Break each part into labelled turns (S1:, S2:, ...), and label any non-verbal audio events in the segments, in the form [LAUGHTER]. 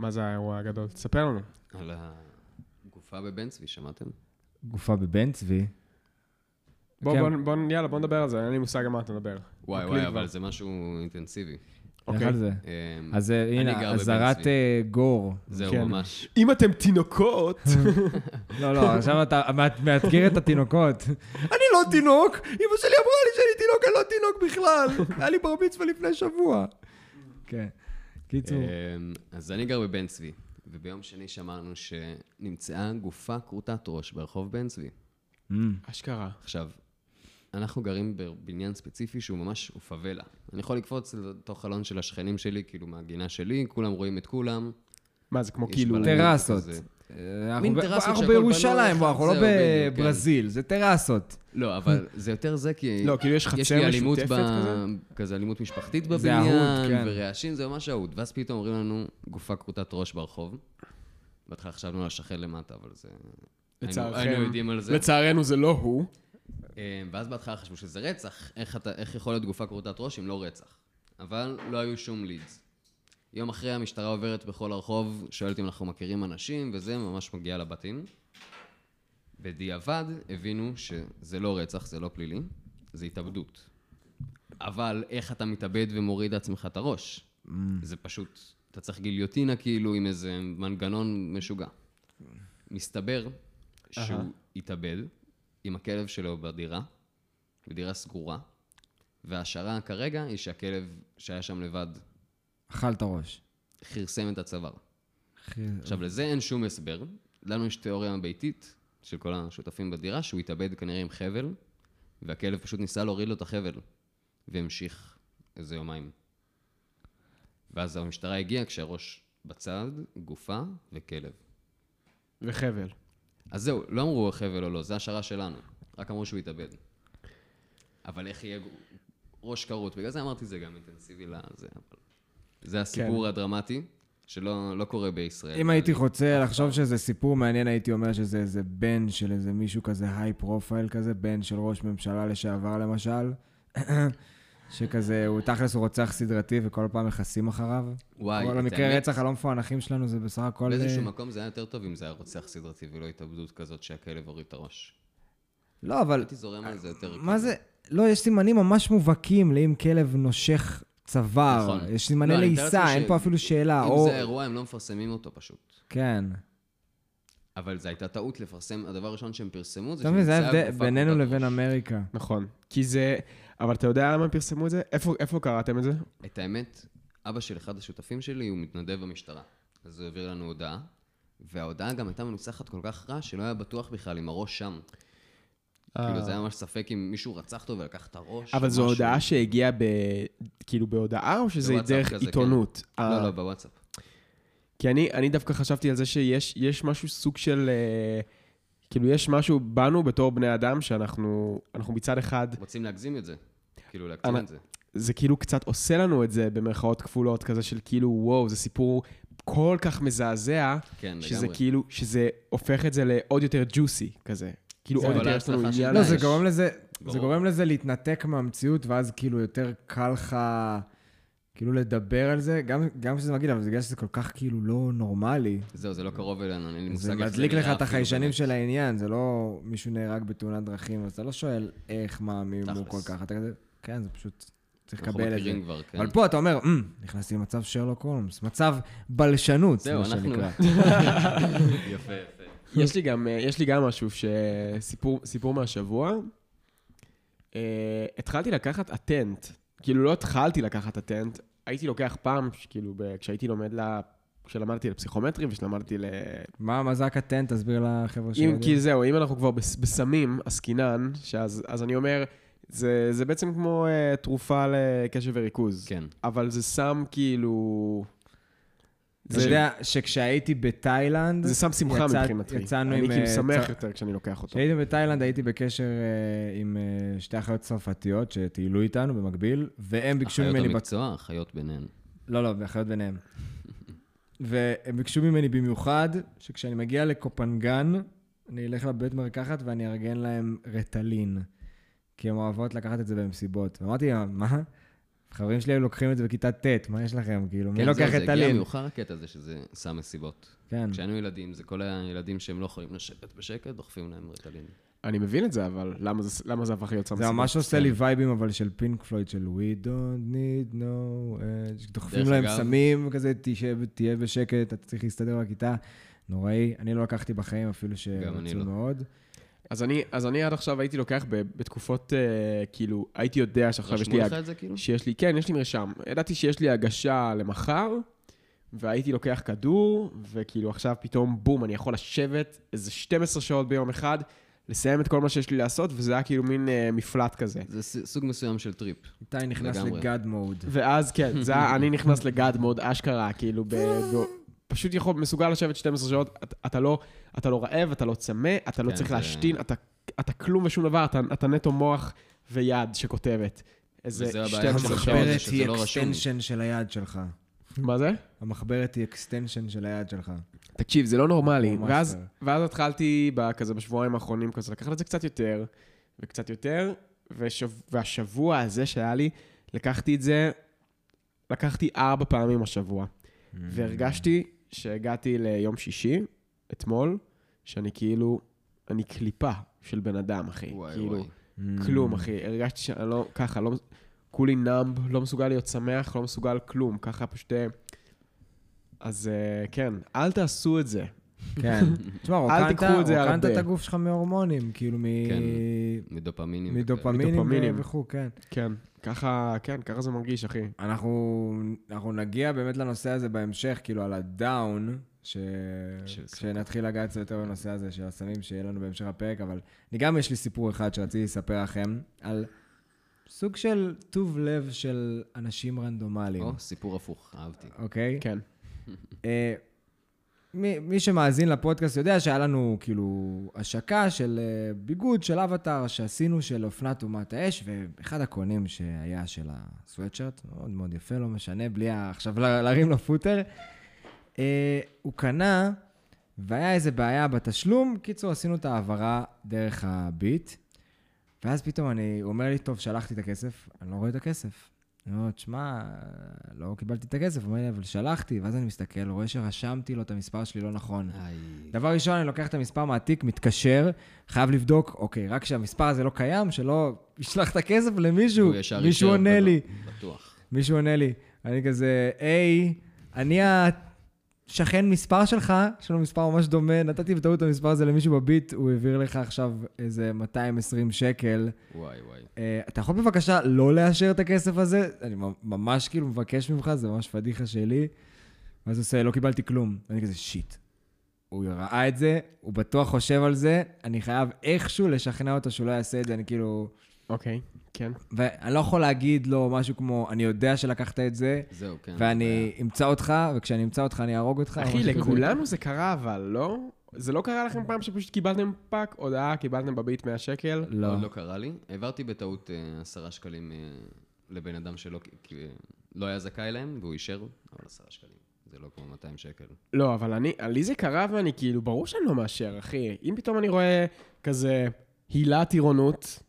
S1: מה זה האירוע הגדול? תספר לנו.
S2: על הגופה בבן צבי, שמעתם?
S3: גופה בבן צבי.
S1: בוא,
S3: כן.
S1: בוא, בוא, יאללה, בוא נדבר על זה, אין לי מושג על מה אתה מדבר.
S2: וואי וואי. אבל זה משהו אינטנסיבי.
S3: איך
S1: אוקיי.
S3: על זה?
S2: אמ,
S3: אז אה, הנה, אזהרת. אה, גור.
S2: זהו,
S1: כן.
S2: ממש.
S1: אם אתם תינוקות, [LAUGHS]
S3: לא, לא, עכשיו אתה מאת- מאתגר את התינוקות. [LAUGHS] אני לא תינוק, אמא שלי אמרה לי שאני תינוק, אני לא תינוק בכלל. היה לי בר מצווה לפני שבוע. כן. קיצור.
S2: אמ, אז אני גר בבן צבי, וביום שני שמענו שנמצאה גופה כרותת ראש ברחוב בן צבי.
S3: אמ,
S1: אשכרה.
S2: עכשיו, אנחנו גרים בבניין ספציפי שהוא ממש, הוא פאבלה. אני יכול לקפוץ לתוך חלון של השכנים שלי, כאילו מהגינה שלי, כולם רואים את כולם.
S1: מה, זה כמו כאילו...
S3: טרסות.
S2: כזה.
S3: אה, אנחנו
S2: מין טרסות
S3: אנחנו
S2: שהכל
S3: בירושלים,
S2: בנוי
S3: אנחנו לא
S2: זהו, בדיוק, כן.
S3: בברזיל, זה טרסות.
S2: לא, אבל זה יותר זה כי...
S1: לא, כאילו יש
S2: יש
S1: חצר
S2: לי אלימות
S1: משותפת
S2: ב...
S1: כזה?
S2: כזה אלימות משפחתית בבניין,
S3: כן.
S2: ורעשים, זה ממש אהוד. ואז פתאום אומרים לנו, גופה כרותת ראש ברחוב. בהתחלה חשבנו על השכן למטה, אבל זה... היינו- יודעים על זה.
S1: לצערנו זה לא הוא.
S2: אה, ואז בהתחלה חשבו שזה רצח, איך, אתה, איך יכול להיות גופה כרותת ראש אם לא רצח? אבל לא היו שום לידס. יום אחרי המשטרה עוברת בכל הרחוב, שואלת אם אנחנו מכירים אנשים, וזה ממש מגיע לבתים. בדיעבד הבינו שזה לא רצח, זה לא פלילי, זה התאבדות. אבל איך אתה מתאבד ומוריד לעצמך את הראש? זה פשוט, אתה צריך גיליוטינה כאילו עם איזה מנגנון משוגע. מסתבר שהוא התאבד עם הכלב שלו בדירה, בדירה סגורה, וההשערה כרגע היא שהכלב שהיה שם לבד
S3: אכל את הראש.
S2: כרסם את הצוואר. עכשיו, לזה אין שום הסבר. לנו יש תיאוריה ביתית של כל השותפים בדירה, שהוא התאבד כנראה עם חבל, והכלב פשוט ניסה להוריד לו את החבל, והמשיך איזה יומיים. ואז המשטרה הגיעה כשהראש בצד, גופה וכלב.
S1: וחבל.
S2: אז זהו, לא אמרו חבל או לא, זו השערה שלנו. רק אמרו שהוא התאבד. אבל איך יהיה ראש כרות? בגלל זה אמרתי זה גם אינטנסיבי לזה, אבל... זה הסיפור הדרמטי, שלא לא קורה בישראל.
S3: אם הייתי רוצה לחשוב שזה סיפור מעניין, הייתי אומר שזה איזה בן של איזה מישהו כזה היי פרופייל כזה, בן של ראש ממשלה לשעבר למשל, [COUGHS] שכזה, הוא תכלס הוא רוצח סדרתי וכל פעם מכסים אחריו.
S2: וואי,
S3: כל
S2: האמת,
S3: רצח הלא מפוענחים שלנו זה בסך הכל...
S2: באיזשהו
S3: אה,
S2: מקום זה היה יותר טוב אם זה היה רוצח סדרתי ולא התאבדות כזאת שהכלב הוריד את הראש.
S3: לא, אבל
S2: הייתי זורם על זה יותר.
S3: מה זה? לא, יש סימנים ממש מובהקים לאם כלב נושך צוואר.
S2: נכון.
S3: יש סימני
S2: לא,
S3: לעיסה, אין
S2: ש-
S3: פה אפילו שאלה.
S2: אם
S3: או...
S2: זה אירוע, הם לא מפרסמים אותו פשוט.
S3: כן.
S2: אבל זו הייתה טעות לפרסם, הדבר הראשון שהם פרסמו זה
S3: אתה מבין, זה ההבדל בינינו לבין
S2: ראש.
S3: אמריקה.
S1: נכון. כי זה... אבל אתה יודע למה הם פרסמו את זה? איפה, איפה קראתם את זה?
S2: את האמת, אבא של אחד השותפים שלי הוא מתנדב במשטרה. אז הוא העביר לנו הודעה, וההודעה גם הייתה מנוסחת כל כך רע, שלא היה בטוח בכלל אם הראש שם. כאילו, זה היה ממש ספק אם מישהו רצח אותו ולקח את הראש.
S1: אבל זו. הודעה שהגיעה ב... כאילו בהודעה, או שזה דרך
S2: כזה,
S1: עיתונות?
S2: לא,
S1: אה,
S2: לא, בוואטסאפ.
S1: כי אני, אני דווקא חשבתי על זה שיש יש משהו סוג של... אה, כאילו, יש משהו בנו בתור בני אדם שאנחנו אנחנו מצד אחד,
S2: רוצים להגזים את זה. כאילו, להקצין את זה.
S1: זה כאילו קצת עושה לנו את זה במרכאות כפולות, כזה של כאילו, וואו, זה סיפור כל כך מזעזע,
S2: כן,
S1: שזה
S2: לגמרי.
S1: כאילו, שזה הופך את זה לעוד יותר ג'וסי כזה. כאילו
S2: זה
S1: עוד יותר יש לנו עניין.
S3: לא. זה גורם לזה, זה. גורם לזה להתנתק מהמציאות, ואז כאילו יותר קל לך כאילו לדבר על זה, גם, גם כשזה מגעיל, אבל זה בגלל שזה כל כך כאילו לא נורמלי.
S2: זהו, זה לא קרוב אלינו, אין לי מושג
S3: זה
S2: זה
S3: מדליק לך את החיישנים. של העניין, זה לא מישהו נהרג בתאונת דרכים, אז אתה לא שואל איך, מה, מי הוא. כל כך, אתה כזה, כן, זה פשוט, צריך לקבל את זה.
S2: מכירים כבר, כן.
S3: אבל פה אתה אומר, "אמ, נכנסתי למצב שרלוק הולמס, מצב בלשנות,
S2: זהו,
S3: מה שנקרא. [LAUGHS]
S2: יפה.
S1: יש לי גם, אה, יש לי גם משהו, שסיפור סיפור מהשבוע. אה, התחלתי לקחת אטנט. כאילו, לא התחלתי לקחת אטנט, הייתי לוקח פעם, כאילו, ב- כשהייתי לומד ל... כשלמדתי לפסיכומטרי ושלמדתי ל...
S3: מה מה זה הקטן? תסביר לחבר'ה שיודעים.
S1: כי זהו, אם אנחנו כבר בס- בסמים עסקינן, שאז, אז אני אומר, זה, זה בעצם כמו uh, תרופה לקשב וריכוז.
S2: כן.
S1: אבל זה סם כאילו...
S3: אתה יודע שכשהייתי בתאילנד,
S1: זה סם שמחה
S3: יצא-
S1: מבחינתי.
S3: יצאנו
S1: אני
S3: עם,
S1: כאילו
S3: אה,
S1: שמח
S3: צ-
S1: יותר כשאני לוקח אותו.
S3: כשהייתי בתאילנד הייתי בקשר אה, עם אה, שתי אחיות צרפתיות שטיילו איתנו במקביל, והם ביקשו
S2: אחיות
S3: ממני... בק-
S2: המקצוע, אחיות ביניהן.
S3: לא, לא, אחיות ביניהם. והם ביקשו ממני במיוחד, שכשאני מגיע לקופנגן, אני אלך לבית מרקחת ואני אארגן להם רטלין. כי הן אוהבות לקחת את זה במסיבות. ואמרתי להם, מה? חברים שלי היו לוקחים את זה בכיתה ט', מה יש לכם? כאילו, מי
S2: כן,
S3: לוקח את
S2: זה הגיע
S3: הליל?
S2: מאוחר הקטע הזה שזה סם מסיבות.
S3: כן.
S2: כשהיינו ילדים, זה כל הילדים שהם לא יכולים לשבת בשקט, דוחפים להם ריטלין.
S1: אני מבין את זה, אבל למה זה, למה זה הפך להיות סם
S3: זה? ממש עושה לי וייבים, אבל של פינק פלויד, של We don't need no... edge. דוחפים להם
S2: אגב-
S3: סמים, וכזה, תשב, תהיה בשקט, אתה צריך להסתדר בכיתה. נוראי. אני לא לקחתי בחיים, אפילו
S2: גם אני
S3: שרצו
S2: לא.
S1: אז אני, אז אני עד עכשיו הייתי לוקח ב, בתקופות, אה, כאילו, הייתי יודע שעכשיו יש
S2: רשמו
S1: לי...
S2: לך
S1: הג-
S2: את זה כאילו?
S1: שיש לי, כן, יש לי מרשם. ידעתי שיש לי הגשה למחר, והייתי לוקח כדור, וכאילו עכשיו פתאום, בום, אני יכול לשבת איזה 12 שעות ביום אחד, לסיים את כל מה שיש לי לעשות, וזה היה כאילו מין אה, מפלט כזה.
S2: זה סוג מסוים של טריפ.
S3: איתי נכנס
S2: לגמרי.
S3: ל God mode.
S1: ואז כן, זה היה, אני נכנס ל God mode אשכרה, כאילו, ב, ב, [LAUGHS] פשוט יכול, מסוגל לשבת 12 שעות, אתה, אתה, לא, אתה לא רעב, אתה לא צמא, אתה לא
S2: כן,
S1: צריך
S2: זה-
S1: להשתין, אתה, אתה כלום ושום דבר, אתה, אתה נטו מוח ויד שכותבת. איזה
S2: וזה הבעיה
S1: 12
S2: של
S1: שעות.
S2: המחשבות.
S3: המחברת
S2: שזה
S3: היא
S2: לא רשום.
S3: extension של היד שלך.
S1: מה זה?
S3: המחברת היא extension של היד שלך.
S1: תקשיב, זה לא נורמלי. ואז,
S3: לא.
S1: ואז התחלתי כזה בשבועיים האחרונים כזה לקחת את זה קצת יותר, וקצת יותר, ושב, והשבוע הזה שהיה לי, לקחתי את זה, לקחתי ארבע פעמים השבוע.
S3: אממ.
S1: והרגשתי שהגעתי ליום שישי, אתמול, שאני כאילו, אני קליפה של בן אדם, אחי.
S2: וואי
S1: כאילו,
S2: וואי.
S3: Mm.
S1: כלום, אחי. הרגשתי שאני לא, ככה, לא, כולי נאמב, לא מסוגל להיות שמח, לא מסוגל כלום. ככה פשוט... אה, אז אה, כן, אל תעשו את זה.
S3: כן. [LAUGHS] תשמע, רוקנת
S1: את
S3: הגוף שלך מהורמונים, כאילו מ...
S2: כן. מדופמינים.
S3: מדופמינים וכו', כן.
S1: כן, ככה, כן, ככה זה מרגיש, אחי.
S3: אנחנו, אנחנו נגיע באמת לנושא הזה בהמשך, כאילו על הדאון, ש...
S2: של
S3: כשנתחיל לגעת יותר בנושא הזה של הסמים, שיהיה לנו בהמשך הפרק, אבל אני גם יש לי סיפור אחד שרציתי לספר לכם, על סוג של טוב לב של אנשים רנדומליים,
S2: או, סיפור הפוך, אהבתי.
S3: אוקיי?
S1: כן.
S3: מי, מי שמאזין לפודקאסט יודע שהיה לנו כאילו השקה של אה, ביגוד של אבטאר שעשינו של אופנת אומת האש, ואחד הקונים שהיה של הסוואטשרט, מאוד מאוד יפה, לא משנה, בלי עכשיו לה- להרים לו פוטר, אה, הוא קנה, והיה איזה בעיה בתשלום, קיצור, עשינו את ההעברה דרך הביט, ואז פתאום אני, הוא אומר לי, טוב, שלחתי את הכסף, אני לא רואה את הכסף. אני אומר תשמע, לא קיבלתי את הכסף, הוא אומר לי, אבל שלחתי, ואז אני מסתכל, רואה שרשמתי לו את המספר שלי לא נכון. דבר ראשון, אני לוקח את המספר מהתיק, מתקשר, חייב לבדוק, אוקיי, רק שהמספר הזה לא קיים, שלא ישלח את הכסף למישהו, מישהו עונה לי,
S2: בטוח.
S3: מישהו עונה לי. אני כזה, היי, אני השכן מספר שלך, יש לנו מספר ממש דומה, נתתי בטעות את המספר הזה למישהו בביט, הוא העביר לך עכשיו איזה 220 שקל.
S2: וואי וואי.
S3: אה, אתה יכול בבקשה לא לאשר את הכסף הזה? אני ממש כאילו מבקש ממך, זה ממש פדיחה שלי. ואז הוא עושה, לא קיבלתי כלום. ואני כזה, שיט. הוא ראה את זה, הוא בטוח חושב על זה, אני חייב איכשהו לשכנע אותו שהוא לא יעשה את זה, אני כאילו...
S1: אוקיי, כן.
S3: ואני לא יכול להגיד לו משהו כמו, אני יודע שלקחת את זה,
S2: זהו, כן.
S3: ואני אמצא אותך, וכשאני אמצא אותך אני אהרוג אותך. או
S1: אחי. לכולנו זה קרה, אבל לא? זה לא קרה לכם פעם שפשוט קיבלתם fuck, הודעה, קיבלתם בביט 100 שקל?
S3: לא.
S2: עוד לא קרה לי. העברתי בטעות אה, עשרה שקלים אה, לבן אדם שלא כי- לא היה זכאי להם, והוא אישר, אבל עשרה שקלים. זה לא כמו 200 שקל.
S1: לא, אבל אני, לי זה קרה ואני כאילו, ברור שאני לא מאשר, אחי. אם פתאום אני רואה כזה הילה טירונות,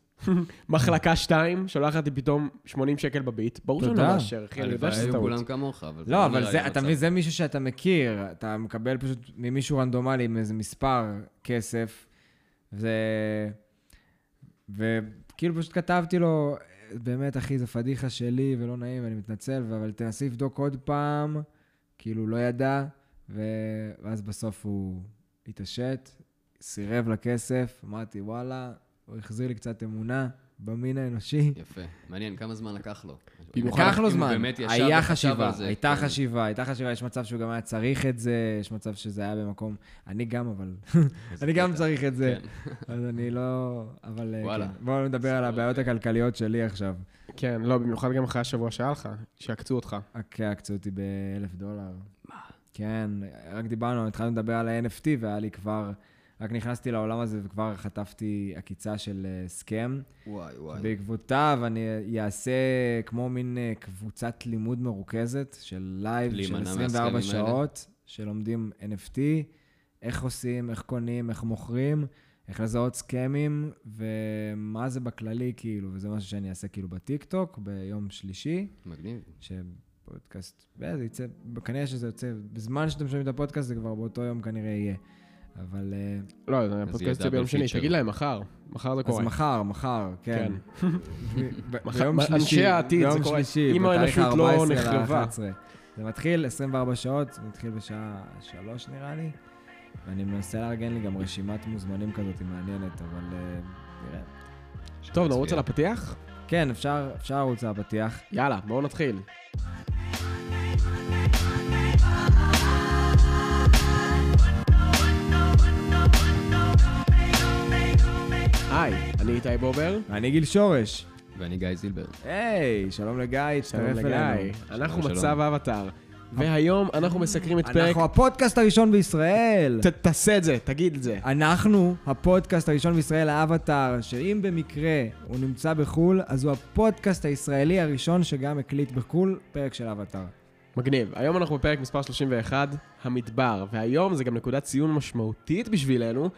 S1: מחלקה 2, שולחת לי פתאום 80 שקל בביט, ברור שאני. לא מאשר, אחי, אני יודע שזה
S2: היו
S1: טעות.
S2: כולם כמוך, אבל
S3: לא, אבל
S2: נראה לי
S3: זה, אתה. מבין, זה מישהו שאתה מכיר, אתה מקבל פשוט ממישהו רנדומלי עם איזה מספר כסף. וכאילו פשוט כתבתי לו, באמת, אחי, זו פדיחה שלי ולא נעים, אני מתנצל, אבל תנסי לבדוק עוד פעם, כאילו, לא ידע, ו... ואז בסוף הוא התעשת, סירב לכסף, אמרתי, וואלה, הוא החזיר לי קצת אמונה במין האנושי.
S2: יפה. מעניין, כמה זמן לקח לו?
S3: לקח לו זמן, היה חשיבה, הייתה
S2: כן.
S3: חשיבה, הייתה חשיבה, יש מצב שהוא גם היה צריך את זה, יש מצב שזה היה במקום, אני גם, אבל, אני גם. צריך את זה,
S2: כן. [LAUGHS]
S3: אז אני לא, אבל אה,
S2: וואלה.
S3: כן. בואו נדבר על
S2: סיפור
S3: הבעיות
S2: יפה.
S3: הכלכליות שלי עכשיו.
S1: כן, לא, במיוחד גם אחרי השבוע שהיה לך, שעקצו אותך.
S3: רק עקצו אותי באלף דולר. מה? כן, רק דיברנו, התחלנו לדבר על ה-NFT, והיה לי כבר, רק נכנסתי לעולם הזה וכבר חטפתי עקיצה של אה, scam.
S2: וואי וואי.
S3: בעקבותיו אני אעשה כמו מין אה, קבוצת לימוד מרוכזת של לייב של
S2: להימנע
S3: 24
S2: מה scam ים האלה?
S3: שעות, שלומדים NFT, איך עושים, איך קונים, איך מוכרים, איך לזהות scam ים, ומה זה בכללי, כאילו, וזה משהו שאני אעשה כאילו בטיקטוק ביום שלישי,
S2: מגניב.
S3: שפודקאסט, אה, זה יצא, כנראה שזה יוצא, בזמן שאתם שומעים את הפודקאסט זה כבר באותו יום כנראה יהיה. אבל... אה,
S1: לא, הפודקאסט
S2: דאבל
S1: ביום שני. תגיד להם מחר. מחר זה
S3: אז
S1: קורה.
S3: מחר, מחר, כן. [LAUGHS]
S1: מחר-
S3: ביום
S1: אנשי
S3: שלישי,
S1: העתיד, זה
S3: ביום
S1: קורה.
S3: שלישי,
S1: אם האנושות לא
S3: ה-14
S1: נחרבה.
S3: ל-11. זה מתחיל 24 שעות, זה מתחיל בשעה 3 נראה לי, ואני מנסה לארגן לי גם רשימת מוזמנים כזאת היא מעניינת, אבל אה, נראה.
S1: טוב, נרוץ. על הפתיח?
S3: כן, אפשר לרוץ על הפתיח.
S1: יאללה, בואו נתחיל. היי, אני איתי בובר.
S3: אני גיל שורש.
S2: ואני גיא זילבר.
S3: היי, שלום לגיא,
S1: שלום לגיא. אנחנו מצב. אבטאר. והיום אנחנו מסקרים את פרק...
S3: אנחנו הפודקאסט הראשון בישראל.
S1: ת- תעשה את זה, תגיד את זה.
S3: אנחנו הפודקאסט הראשון בישראל, האבטאר, שאם במקרה הוא נמצא בחו"ל, אז הוא הפודקאסט הישראלי הראשון שגם הקליט בחו"ל פרק של אבטאר.
S1: מגניב. היום אנחנו בפרק מספר 31, המדבר, והיום זה גם נקודת ציון משמעותית בשבילנו,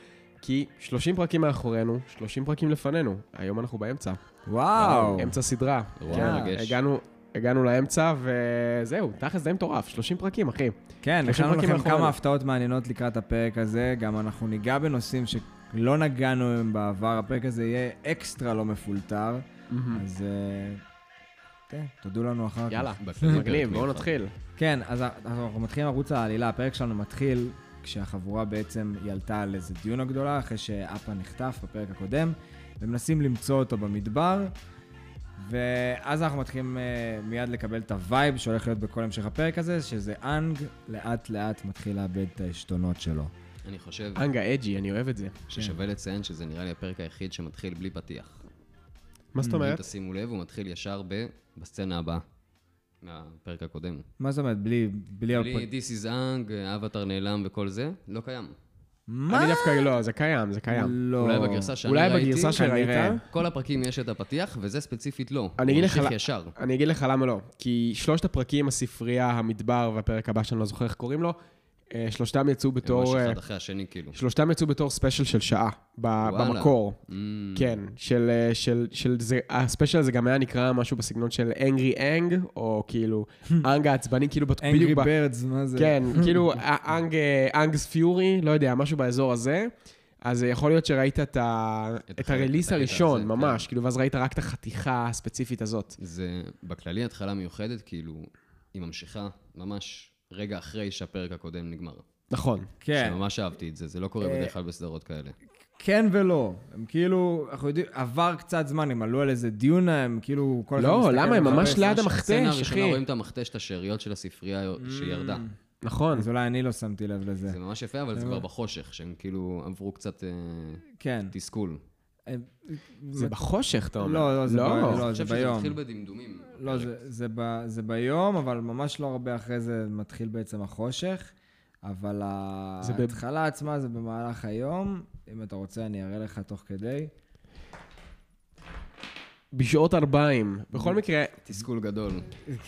S1: כי 30 פרקים מאחורינו, 30 פרקים לפנינו. היום אנחנו באמצע.
S3: וואו.
S1: אמצע סדרה.
S2: אירוע
S1: כן,
S2: מרגש.
S1: הגענו, הגענו לאמצע, וזהו, תכלס די מטורף, 30 פרקים, אחי.
S3: כן,
S1: 30
S3: הכנו לכם
S1: מאחורינו.
S3: כמה הפתעות מעניינות לקראת הפרק הזה, גם אנחנו ניגע בנושאים שלא נגענו בהם בעבר, הפרק הזה יהיה אקסטרה לא מפולטר, אז אה, כן, תודו לנו אחר כך.
S1: יאללה, מגניב, בואו
S2: מיוחד.
S1: נתחיל.
S3: כן, אז אנחנו מתחילים לרוץ על העלילה, הפרק שלנו מתחיל כשהחבורה בעצם היא עלתה על איזה דיונה גדולה, אחרי שאפה נחטף בפרק הקודם, ומנסים למצוא אותו במדבר, ואז אנחנו מתחילים uh, מיד לקבל את ה vibe שהולך להיות בכל המשך הפרק הזה, שזה אנג לאט לאט מתחיל לאבד את העשתונות שלו.
S2: אני חושב
S1: אנגה אג'י, אני אוהב את זה.
S2: ששווה לציין שזה נראה לי הפרק היחיד שמתחיל בלי פתיח.
S1: מה זאת
S2: אם
S1: אומרת?
S2: תשימו לב, הוא מתחיל ישר ב... בסצנה הבאה. מהפרק הקודם.
S3: מה זאת אומרת? בלי... בלי...
S2: בלי This is Ang, אבטר נעלם וכל זה, לא קיים.
S3: מה?
S1: אני דווקא לא, זה קיים, זה קיים.
S3: לא.
S2: אולי בגרסה שאני
S1: אולי
S2: ראיתי,
S1: בגרסה שראית?
S2: כל הפרקים יש את הפתיח, וזה ספציפית לא.
S1: אני אגיד לך
S2: ישר.
S1: אני אגיד לך למה לא. כי שלושת הפרקים, הספרייה, המדבר והפרק הבא שאני לא זוכר איך קוראים לו, שלושתם יצאו
S2: ממש
S1: בתור... אה,
S2: אחד אחרי השני, כאילו.
S1: שלושתם יצאו בתור ספיישל של שעה,
S2: וואלה.
S1: במקור.
S2: Mm,
S1: כן, של, אה, של, של זה, הספיישל הזה גם היה נקרא משהו בסגנון של אנגרי אנג, או כאילו [LAUGHS] אנג העצבני, כאילו, בדיוק ב-
S3: ברדס, מה זה?
S1: כן, [LAUGHS] כאילו אנג, אנגס פיורי, לא יודע, משהו באזור הזה. אז יכול להיות שראית את, ה...
S2: את
S1: את הרליס
S2: את
S1: הראשון,
S2: הזה,
S1: ממש,
S2: כן.
S1: כאילו, ואז ראית רק את החתיכה הספציפית הזאת.
S2: זה בכללי התחלה מיוחדת, כאילו, היא ממשיכה ממש רגע אחרי שהפרק הקודם נגמר.
S1: נכון.
S3: כן.
S2: שממש אהבתי את זה, זה לא קורה
S3: אה,
S2: בדרך כלל בסדרות כאלה.
S3: כן ולא. הם כאילו, אנחנו יודעים, עבר קצת זמן, הם עלו על איזה דיונה, הם כאילו... כל
S1: לא, למה? הם. ממש ליד
S2: הסצנה
S1: המכתש,
S2: הראשונה
S1: אחי.
S2: רואים את המכתש, את השאריות של הספרייה שירדה.
S1: נכון.
S3: אז אולי אני לא שמתי לב לזה.
S2: זה ממש יפה, אבל זה כבר בחושך, שהם כאילו עברו קצת אה,
S3: כן.
S2: תסכול.
S3: הם-
S1: זה בחושך, אתה אומר.
S3: לא, לא, זה ב-
S2: אני
S3: לא,
S2: חושב
S3: זה
S2: שזה
S3: ביום.
S2: מתחיל בדמדומים.
S3: לא, זה- זה ב- זה ביום, אבל ממש לא הרבה אחרי זה מתחיל בעצם החושך. אבל ההתחלה עצמה זה במהלך היום. אם אתה רוצה, אני אראה לך תוך כדי.
S1: בשעות 40. בכל מקרה,
S2: תסכול גדול.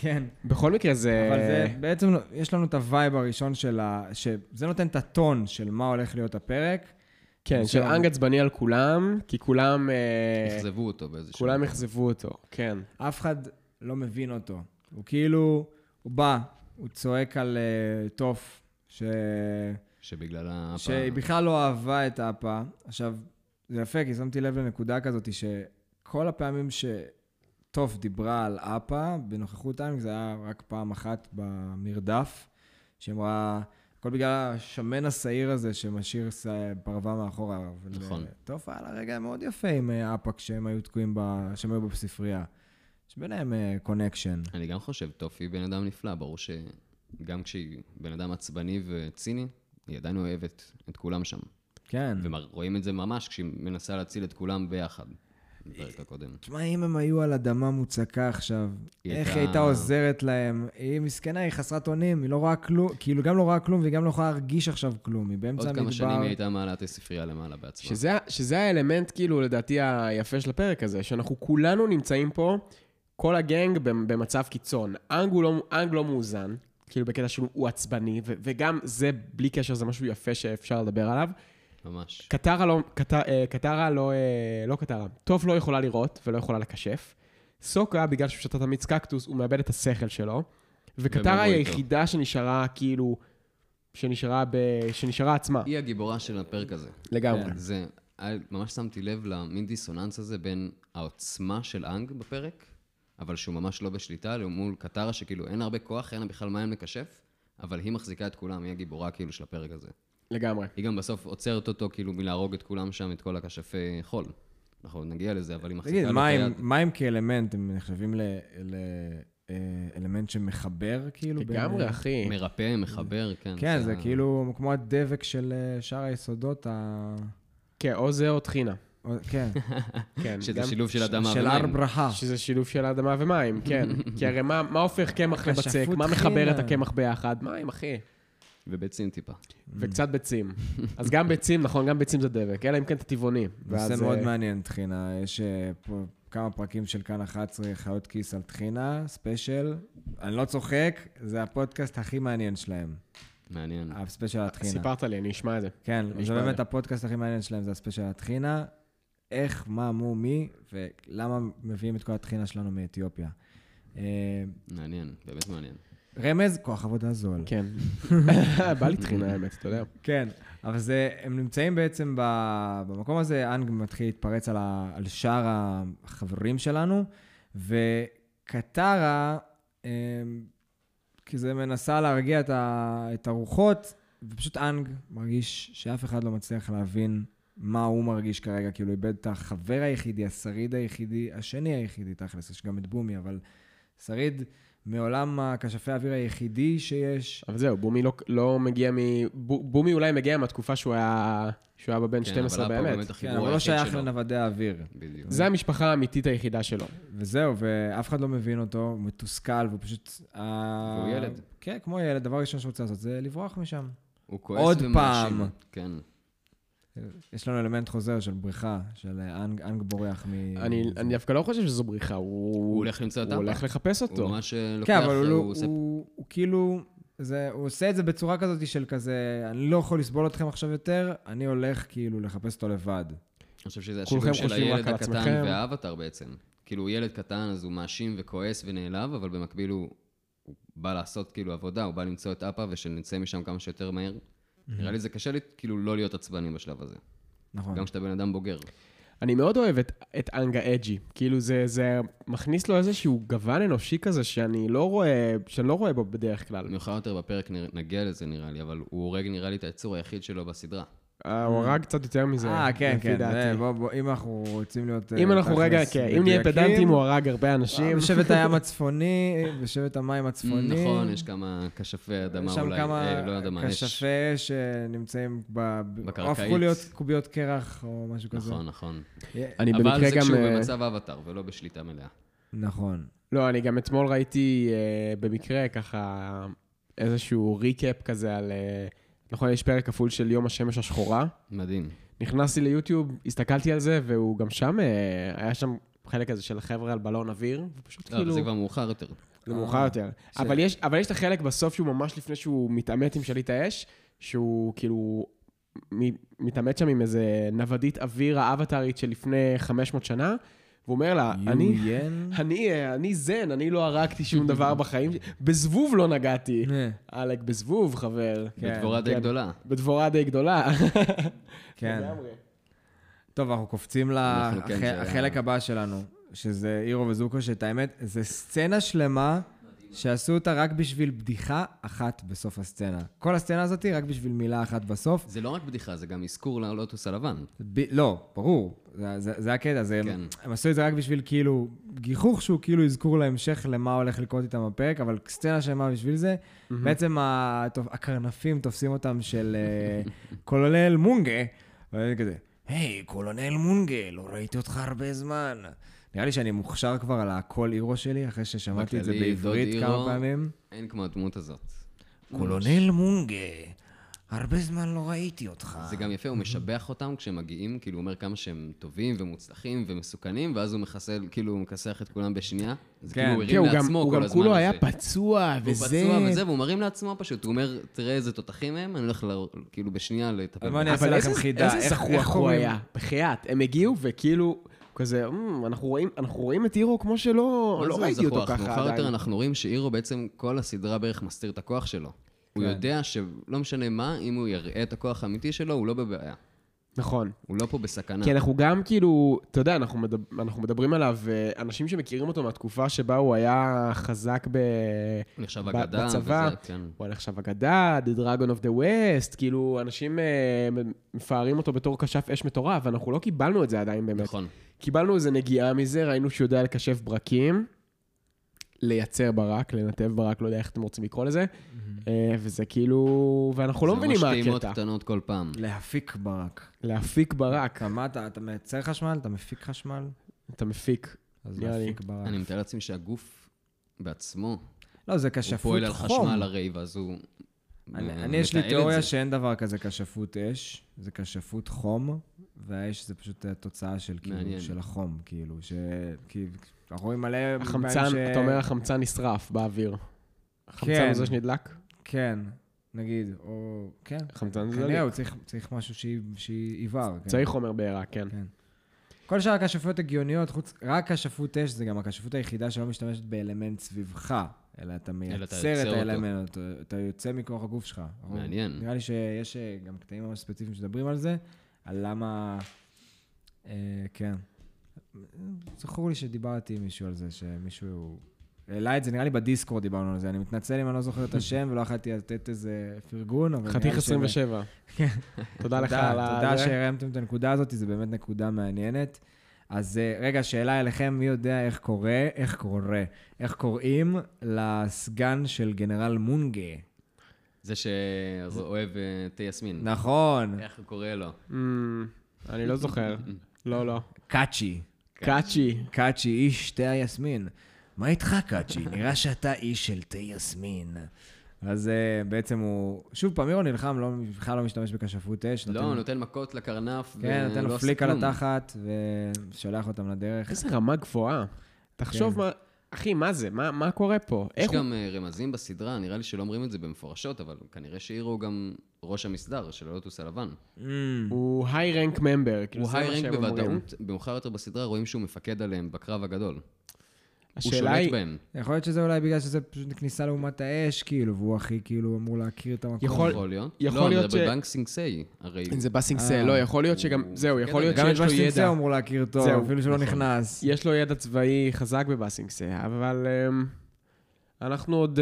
S3: כן.
S1: בכל מקרה זה...
S3: אבל זה בעצם, יש לנו את ה vibe הראשון של ה... שזה נותן את הטון של מה הולך להיות הפרק.
S1: כן, של אנג עצבני על כולם, כי כולם... אה,
S2: אכזבו אותו באיזשהו...
S1: כולם אכזבו אותו, כן.
S3: אף אחד לא מבין אותו. הוא כאילו, הוא בא, הוא צועק על uh, טוף, ש...
S2: שבגלל ה...
S3: שהיא בכלל לא אהבה את האפה. עכשיו, זה יפה, כי שמתי לב לנקודה כזאת, שכל הפעמים שטוף דיברה על אפה, בנוכחות טיימינג, זה היה רק פעם אחת במרדף, שאמרה, הכל בגלל השמן השעיר הזה שמשאיר פרווה מאחורה.
S2: נכון.
S3: אה, טוף היה לה רגע מאוד יפה עם אה, אפה כשהם היו תקועים, ב... כשהם היו בספרייה. יש ביניהם connection.
S2: אני גם חושב, טוף היא בן אדם נפלא, ברור שגם כשהיא בן אדם עצבני וציני, היא עדיין אוהבת את כולם שם.
S3: כן.
S2: ורואים את זה ממש כשהיא מנסה להציל את כולם ביחד, בפרק הקודם.
S3: תשמע, אם הם היו על אדמה מוצקה עכשיו,
S2: היא
S3: איך היא הייתה עוזרת להם? היא מסכנה, היא חסרת אונים, היא לא רואה כלום, כאילו גם לא רואה כלום והיא גם לא יכולה להרגיש עכשיו כלום, היא באמצע
S2: עוד
S3: המדבר.
S2: כמה שנים היא הייתה מעלה את הספרייה למעלה בעצמה.
S1: שזה, שזה האלמנט, כאילו, לדעתי, היפה של הפרק הזה, שאנחנו כולנו נמצאים פה, כל הגנג במ- במצב קיצון. אנג, לא, אנג לא מאוזן, כאילו, בקטע שהוא הוא עצבני, ו- וגם זה, בלי קשר, זה משהו יפה שאפשר לדבר עליו.
S2: ממש.
S1: קטרה לא, קט, אה, קטרה לא, אה, לא קטרה. טוב לא יכולה לראות ולא יכולה לקשף. סוקה, בגלל שהוא שתה תמיץ קקטוס, הוא מאבד את השכל שלו. וקטרה היא. היחידה שנשארה כאילו, שנשארה, ב, שנשארה עצמה,
S2: היא הגיבורה של הפרק הזה.
S1: לגמרי.
S3: כן.
S2: זה, היה- ממש שמתי לב למין דיסוננס הזה בין העוצמה של אנג בפרק, אבל שהוא ממש לא בשליטה, מול קטרה שכאילו אין הרבה כוח, אין לה בכלל מים לכשף, אבל היא מחזיקה את כולם, היא הגיבורה כאילו של הפרק הזה.
S1: לגמרי.
S2: היא גם בסוף עוצרת אותו כאילו מלהרוג את כולם שם, את כל הכשפי חול. אנחנו נגיע לזה, אבל היא מחזיקה לו את היד.
S3: מים, מים כאלמנט, הם נחשבים לאלמנט שמחבר, כאילו?
S1: לגמרי, אחי.
S2: מרפא, מחבר, כן.
S3: כן, זה כאילו כמו הדבק של אה, שאר היסודות ה...
S1: כן, או זה או טחינה.
S3: כן, [LAUGHS]
S1: כן.
S2: שזה שילוב של אדמה
S3: של הר
S2: ומים.
S3: ברכה.
S1: שזה שילוב של אדמה ומים, כן. [LAUGHS] כי הרי מה, מה הופך קמח לבצק? מה מחבר. את הקמח ביחד? מים, אחי.
S2: וביצים טיפה.
S1: וקצת ביצים. אז גם ביצים, נכון, גם ביצים זה דבק, אלא אם כן אתה טבעוני.
S3: נושא
S1: ואז,
S3: מאוד
S1: אה,
S3: מעניין, טחינה. יש אה, פה כמה פרקים של כאן 11, חיות כיס על טחינה, ספיישל. אני לא צוחק, זה הפודקאסט הכי מעניין שלהם.
S2: מעניין.
S3: הספיישל על טחינה.
S1: סיפרת לי, אני אשמע את זה.
S3: כן, זה באמת. הפודקאסט הכי מעניין שלהם, זה הספיישל על הטחינה. איך, מה, מו, מי, ולמה מביאים את כל הטחינה שלנו מאתיופיה. אה,
S2: מעניין, באמת מעניין.
S3: רמז, כוח עבודה זול.
S1: כן. [LAUGHS] בא לי טחינה, האמת, אתה יודע.
S3: כן, אבל זה, הם נמצאים בעצם ב, במקום הזה, אנג מתחיל להתפרץ על, ה, על שאר החברים שלנו, וקטרה, אה, כי זה מנסה להרגיע את, ה, את הרוחות, ופשוט אנג מרגיש שאף אחד לא מצליח להבין מה הוא מרגיש כרגע, כאילו איבד את החבר היחידי, השריד היחידי, השני היחידי, תכלס, יש גם את בומי, אבל שריד מעולם הכשפי האוויר היחידי שיש.
S1: אבל זהו, בומי לא, לא מגיע מ... בומי אולי מגיע מהתקופה שהוא היה, שהוא היה בבן
S2: כן,
S1: 12
S2: אבל
S1: באמת.
S2: באמת
S3: כן, אבל הוא לא שייך. לנוודי האוויר.
S2: בדיוק.
S1: זה המשפחה האמיתית היחידה שלו.
S3: וזהו, ואף אחד לא מבין אותו, הוא מתוסכל, והוא פשוט... ה-
S2: והוא ילד.
S3: כן, כמו ילד, דבר ראשון שהוא רוצה לעשות זה לברוח משם.
S2: הוא כועס
S3: עוד
S2: ומאשים.
S3: פעם.
S2: כן.
S3: יש לנו אלמנט חוזר של בריחה, של אה, אנג, אנג בורח מ...
S1: אני,
S3: זה.
S1: אני דווקא לא חושב שזו בריחה, הוא...
S2: הוא הולך למצוא את
S1: הוא. הולך לחפש
S2: הוא
S1: אותו.
S2: ממש אה, לוקח,
S3: כן, אבל הוא, לא,
S2: הוא עושה...
S3: הוא, הוא כאילו... זה, הוא עושה את זה בצורה כזאת של כזה, אני לא יכול לסבול אתכם עכשיו יותר, אני הולך כאילו לחפש אותו לבד.
S2: אני חושב שזה השילוב של הילד הקטן
S1: עצמכם.
S2: והאבטר בעצם. כאילו, הוא ילד קטן, אז הוא מאשים וכועס ונעלב, אבל במקביל הוא, הוא בא לעשות כאילו עבודה, הוא בא למצוא את אפה ושנצא משם כמה שיותר מהר. נראה לי זה קשה לי כאילו לא להיות עצבני בשלב הזה.
S3: נכון.
S2: גם כשאתה בן אדם בוגר.
S1: אני מאוד אוהב את, את אנגה אג'י. כאילו זה, זה מכניס לו איזשהו גוון אנושי כזה שאני לא רואה, שאני לא רואה בו בדרך כלל.
S2: מאוחר יותר בפרק נגיע לזה נראה לי, אבל הוא הורג נראה לי את היצור היחיד שלו בסדרה.
S1: אה, הוא הרג קצת יותר מזה,
S3: אה, כן,
S1: לפי
S3: כן,
S1: דעתי.
S3: זה, בוא, בוא, אם אנחנו רוצים להיות... אה,
S1: אם אנחנו רגע, כן, אם נהיה פדנטים, הוא הרג הרבה אנשים.
S3: בשבט הים [LAUGHS] הצפוני, בשבט המים הצפוני.
S2: נכון, יש כמה כשפי אדמה
S3: יש שם
S2: אולי,
S3: כמה
S2: אה, לא אדמה, יש...
S3: כשפי אש שנמצאים ב... ב-
S2: בקרקעית.
S3: הפכו להיות קוביות קרח או משהו כזה.
S2: נכון, נכון.
S1: אני
S2: אבל
S1: במקרה
S2: זה
S1: גם...
S2: כשהוא
S1: אה,
S2: במצב אבטר ולא בשליטה מלאה.
S3: נכון.
S1: לא, אני גם אתמול ראיתי אה, במקרה ככה איזשהו ריקאפ כזה על... אה, נכון, יש פרק כפול של יום השמש השחורה.
S2: מדהים.
S1: נכנסתי ליוטיוב, הסתכלתי על זה, והוא גם שם, אה, היה שם חלק כזה של חבר'ה על בלון אוויר, ופשוט
S2: לא,
S1: כאילו...
S2: זה כבר מאוחר יותר.
S1: זה מאוחר יותר. אבל יש, אבל יש את החלק בסוף שהוא ממש לפני שהוא מתעמת עם שליט האש, שהוא כאילו מתעמת שם עם איזה נוודית אוויר האבטרית של לפני 500 שנה, והוא אומר לה, אני... [LAUGHS] אני, אה, אני זן, אני לא הרגתי שום [LAUGHS] דבר בחיים שלי. בזבוב לא נגעתי. עלק, בזבוב, חבר.
S3: כן,
S2: בדבורה די
S1: כן.
S2: גדולה.
S1: בדבורה די גדולה. [LAUGHS]
S3: כן. טוב, אנחנו קופצים
S2: אנחנו כן,
S3: לחלק הבא שלנו, שזה אירו וזוקו, שאת האמת, זה סצנה שלמה שעשו אותה רק בשביל בדיחה אחת בסוף הסצנה. כל הסצנה הזאת רק בשביל מילה אחת בסוף.
S2: זה לא רק בדיחה, זה גם אזכור ללוטוס הלבן.
S3: ב... לא, ברור, זה, זה, זה הקטע, זה,
S2: כן.
S3: הם, הם עשו את זה רק בשביל כאילו, גיחוך שהוא כאילו אזכור להמשך למה הולך לקרות איתם בפרק, אבל סצנה שלמה בשביל זה, בעצם התופ... הקרנפים תופסים אותם של אה, קולונל מונגה, ואני כזה, היי, קולונל מונגה, לא ראיתי אותך הרבה זמן. נראה לי שאני מוכשר כבר על הקול אירו שלי, אחרי ששמעתי את זה בעברית כמה. פעמים.
S2: אין כמו הדמות הזאת.
S3: קולונל מונגה, הרבה זמן לא ראיתי אותך.
S2: זה גם יפה, הוא משבח אותם כשהם מגיעים, כאילו הוא אומר כמה שהם טובים ומוצלחים ומסוכנים, ואז הוא מחסל, כאילו הוא מכסח את כולם בשנייה. זה
S3: כן.
S2: כאילו הוא
S1: כן,
S2: הרים
S1: הוא גם,
S2: לעצמו
S1: הוא
S2: כל
S1: גם
S2: הזמן
S1: כולו היה
S2: הזה.
S1: פצוע,
S2: הוא
S1: וזה...
S2: פצוע וזה, והוא מרים לעצמו פשוט, הוא אומר, תראה איזה תותחים הם, אני הולך ל- כאילו בשנייה לטפל
S3: אבל. אני אעשה
S1: אבל
S3: לכם חידה.
S1: איזה
S3: איך-
S1: זחוח הוא היה, בחייאת. הם הגיעו וכאילו, כזה, "אמ, אנחנו רואים, אנחנו רואים את הירו כמו שלא לא
S2: זה
S1: ראיתי אותו
S2: זחוח?
S1: ככה
S2: מאוחר יותר
S1: עדיין.
S2: אנחנו רואים שאירו בעצם כל הסדרה בערך מסתיר את הכוח שלו. הוא
S3: כן.
S2: יודע שלא משנה מה, אם הוא יראה את הכוח האמיתי שלו, הוא לא בבעיה.
S1: נכון.
S2: הוא לא פה בסכנה.
S1: כי אנחנו גם כאילו, אתה יודע, אנחנו, מדבר, אנחנו מדברים עליו, אה, אנשים שמכירים אותו מהתקופה שבה הוא היה חזק ב...
S2: הוא נחשב אגדה,
S1: בצבא.
S2: וזה, כן.
S1: הוא היה נחשב אגדה, The Dragon of the West, כאילו, אנשים אה, מפארים אותו בתור כשף אש מטורף, ואנחנו לא קיבלנו את זה עדיין באמת.
S2: נכון.
S1: קיבלנו איזה נגיעה מזה, ראינו שהוא יודע לקשף ברקים, לייצר ברק, לנתב ברק, לא יודע איך אתם רוצים לקרוא לזה, אה, וזה כאילו, ואנחנו לא מבינים מה
S2: זה ממש טעימות
S1: הקטע.
S2: קטנות כל פעם.
S3: להפיק ברק.
S1: להפיק ברק,
S3: אתה, מה אתה, אתה מייצר חשמל? אתה מפיק חשמל?
S1: אתה מפיק.
S3: אז. להפיק ברק.
S2: אני מתאר לעצמי שהגוף בעצמו,
S3: לא, זה
S2: הוא
S3: כשפות
S2: פועל על
S3: חום.
S2: חשמל הרי, ואז הוא...
S3: אני,
S2: אה,
S3: אני יש לי תיאוריה. שאין דבר כזה כשפות אש, זה כשפות חום, והאש זה פשוט התוצאה של, כאילו. של החום, כאילו, ש... כי אנחנו רואים מלא...
S1: החמצן,
S3: ש...
S1: אתה אומר החמצן נשרף באוויר. החמצן
S3: כן.
S1: זה שנדלק?
S3: כן, נגיד, או... כן.
S1: החמצן זה.
S3: הוא צריך, צריך משהו שי- שיבער. כן.
S1: צריך חומר בעירה, כן.
S3: כן. כל שאר הכשפות הגיוניות, חוץ, רק כשפות אש זה גם הכשפות היחידה שלא משתמשת באלמנט סביבך, אלא אתה מייצר את. האלמנט, אתה, אתה יוצא מכוח הגוף שלך.
S2: מעניין.
S3: נראה לי שיש אה, גם קטעים ממש ספציפיים שמדברים על זה, על למה... אה, כן. זכור לי שדיברתי עם מישהו על זה, שמישהו... העלה את זה, נראה לי בדיסקורד דיברנו על זה. אני מתנצל אם אני לא זוכר את השם ולא יכולתי לתת איזה פרגון, אבל...
S1: חתיך
S3: לי שזה-
S1: 27. תודה לך על ה...
S3: תודה. שהרמתם את הנקודה הזאת, זו באמת נקודה מעניינת. אז אה, רגע, שאלה אליכם, מי יודע איך קורה, איך קורה, איך קוראים לסגן של גנרל מונגה?
S2: זה שאוהב אה, תה יסמין.
S3: נכון,
S2: איך הוא קורא לו?
S1: אמ, אני לא זוכר. [LAUGHS] לא, לא.
S3: קאצ'י.
S1: קאצ'י.
S3: קאצ'י, איש תה היסמין. מה איתך, קאצ'י? נראה שאתה איש של תה יסמין. אז uh, בעצם הוא... שוב פעם, מירו נלחם, לא, בכלל לא משתמש בכשפות אש.
S2: לא, הוא נותן מכות לקרנף,
S3: כן, נותן לו פליק על. התחת, ושולח אותם לדרך.
S1: איזה רמה גבוהה. תחשוב
S3: כן.
S1: מה... אחי, מה זה? מה מה קורה פה?
S2: יש
S1: איך הוא...
S2: גם אה, רמזים בסדרה, נראה לי שלא אומרים את זה במפורשות, אבל כנראה שאירו הוא גם ראש המסדר של הלוטוס הלבן.
S3: Mm.
S1: הוא היי רנק ממבר. כאילו,
S2: הוא
S1: זה מה
S2: היי רנק. בוודאות, במאוחר יותר בסדרה רואים שהוא מפקד עליהם בקרב הגדול. הוא שולט
S1: היא...
S2: בהם.
S3: יכול להיות שזה אולי בגלל שזה פשוט כניסה לאומת האש, כאילו, והוא הכי כאילו אמור להכיר את המקום.
S1: יכול-
S2: יכול להיות.
S1: יכול
S2: לא,
S1: להיות
S2: מדבר
S1: ש-
S2: בבנק סינגסיי, הרי...
S1: זה בסינגסה,
S3: אה,
S1: לא, יכול להיות שגם...
S2: הוא
S1: זהו, יכול להיות
S3: גם
S1: שיש לו ידע.
S3: הוא אמור להכיר טוב,
S1: זהו,
S3: אפילו שלא
S2: נכון.
S3: נכנס.
S1: יש לו ידע צבאי חזק בבסינגסה, אבל אמ, אנחנו עוד...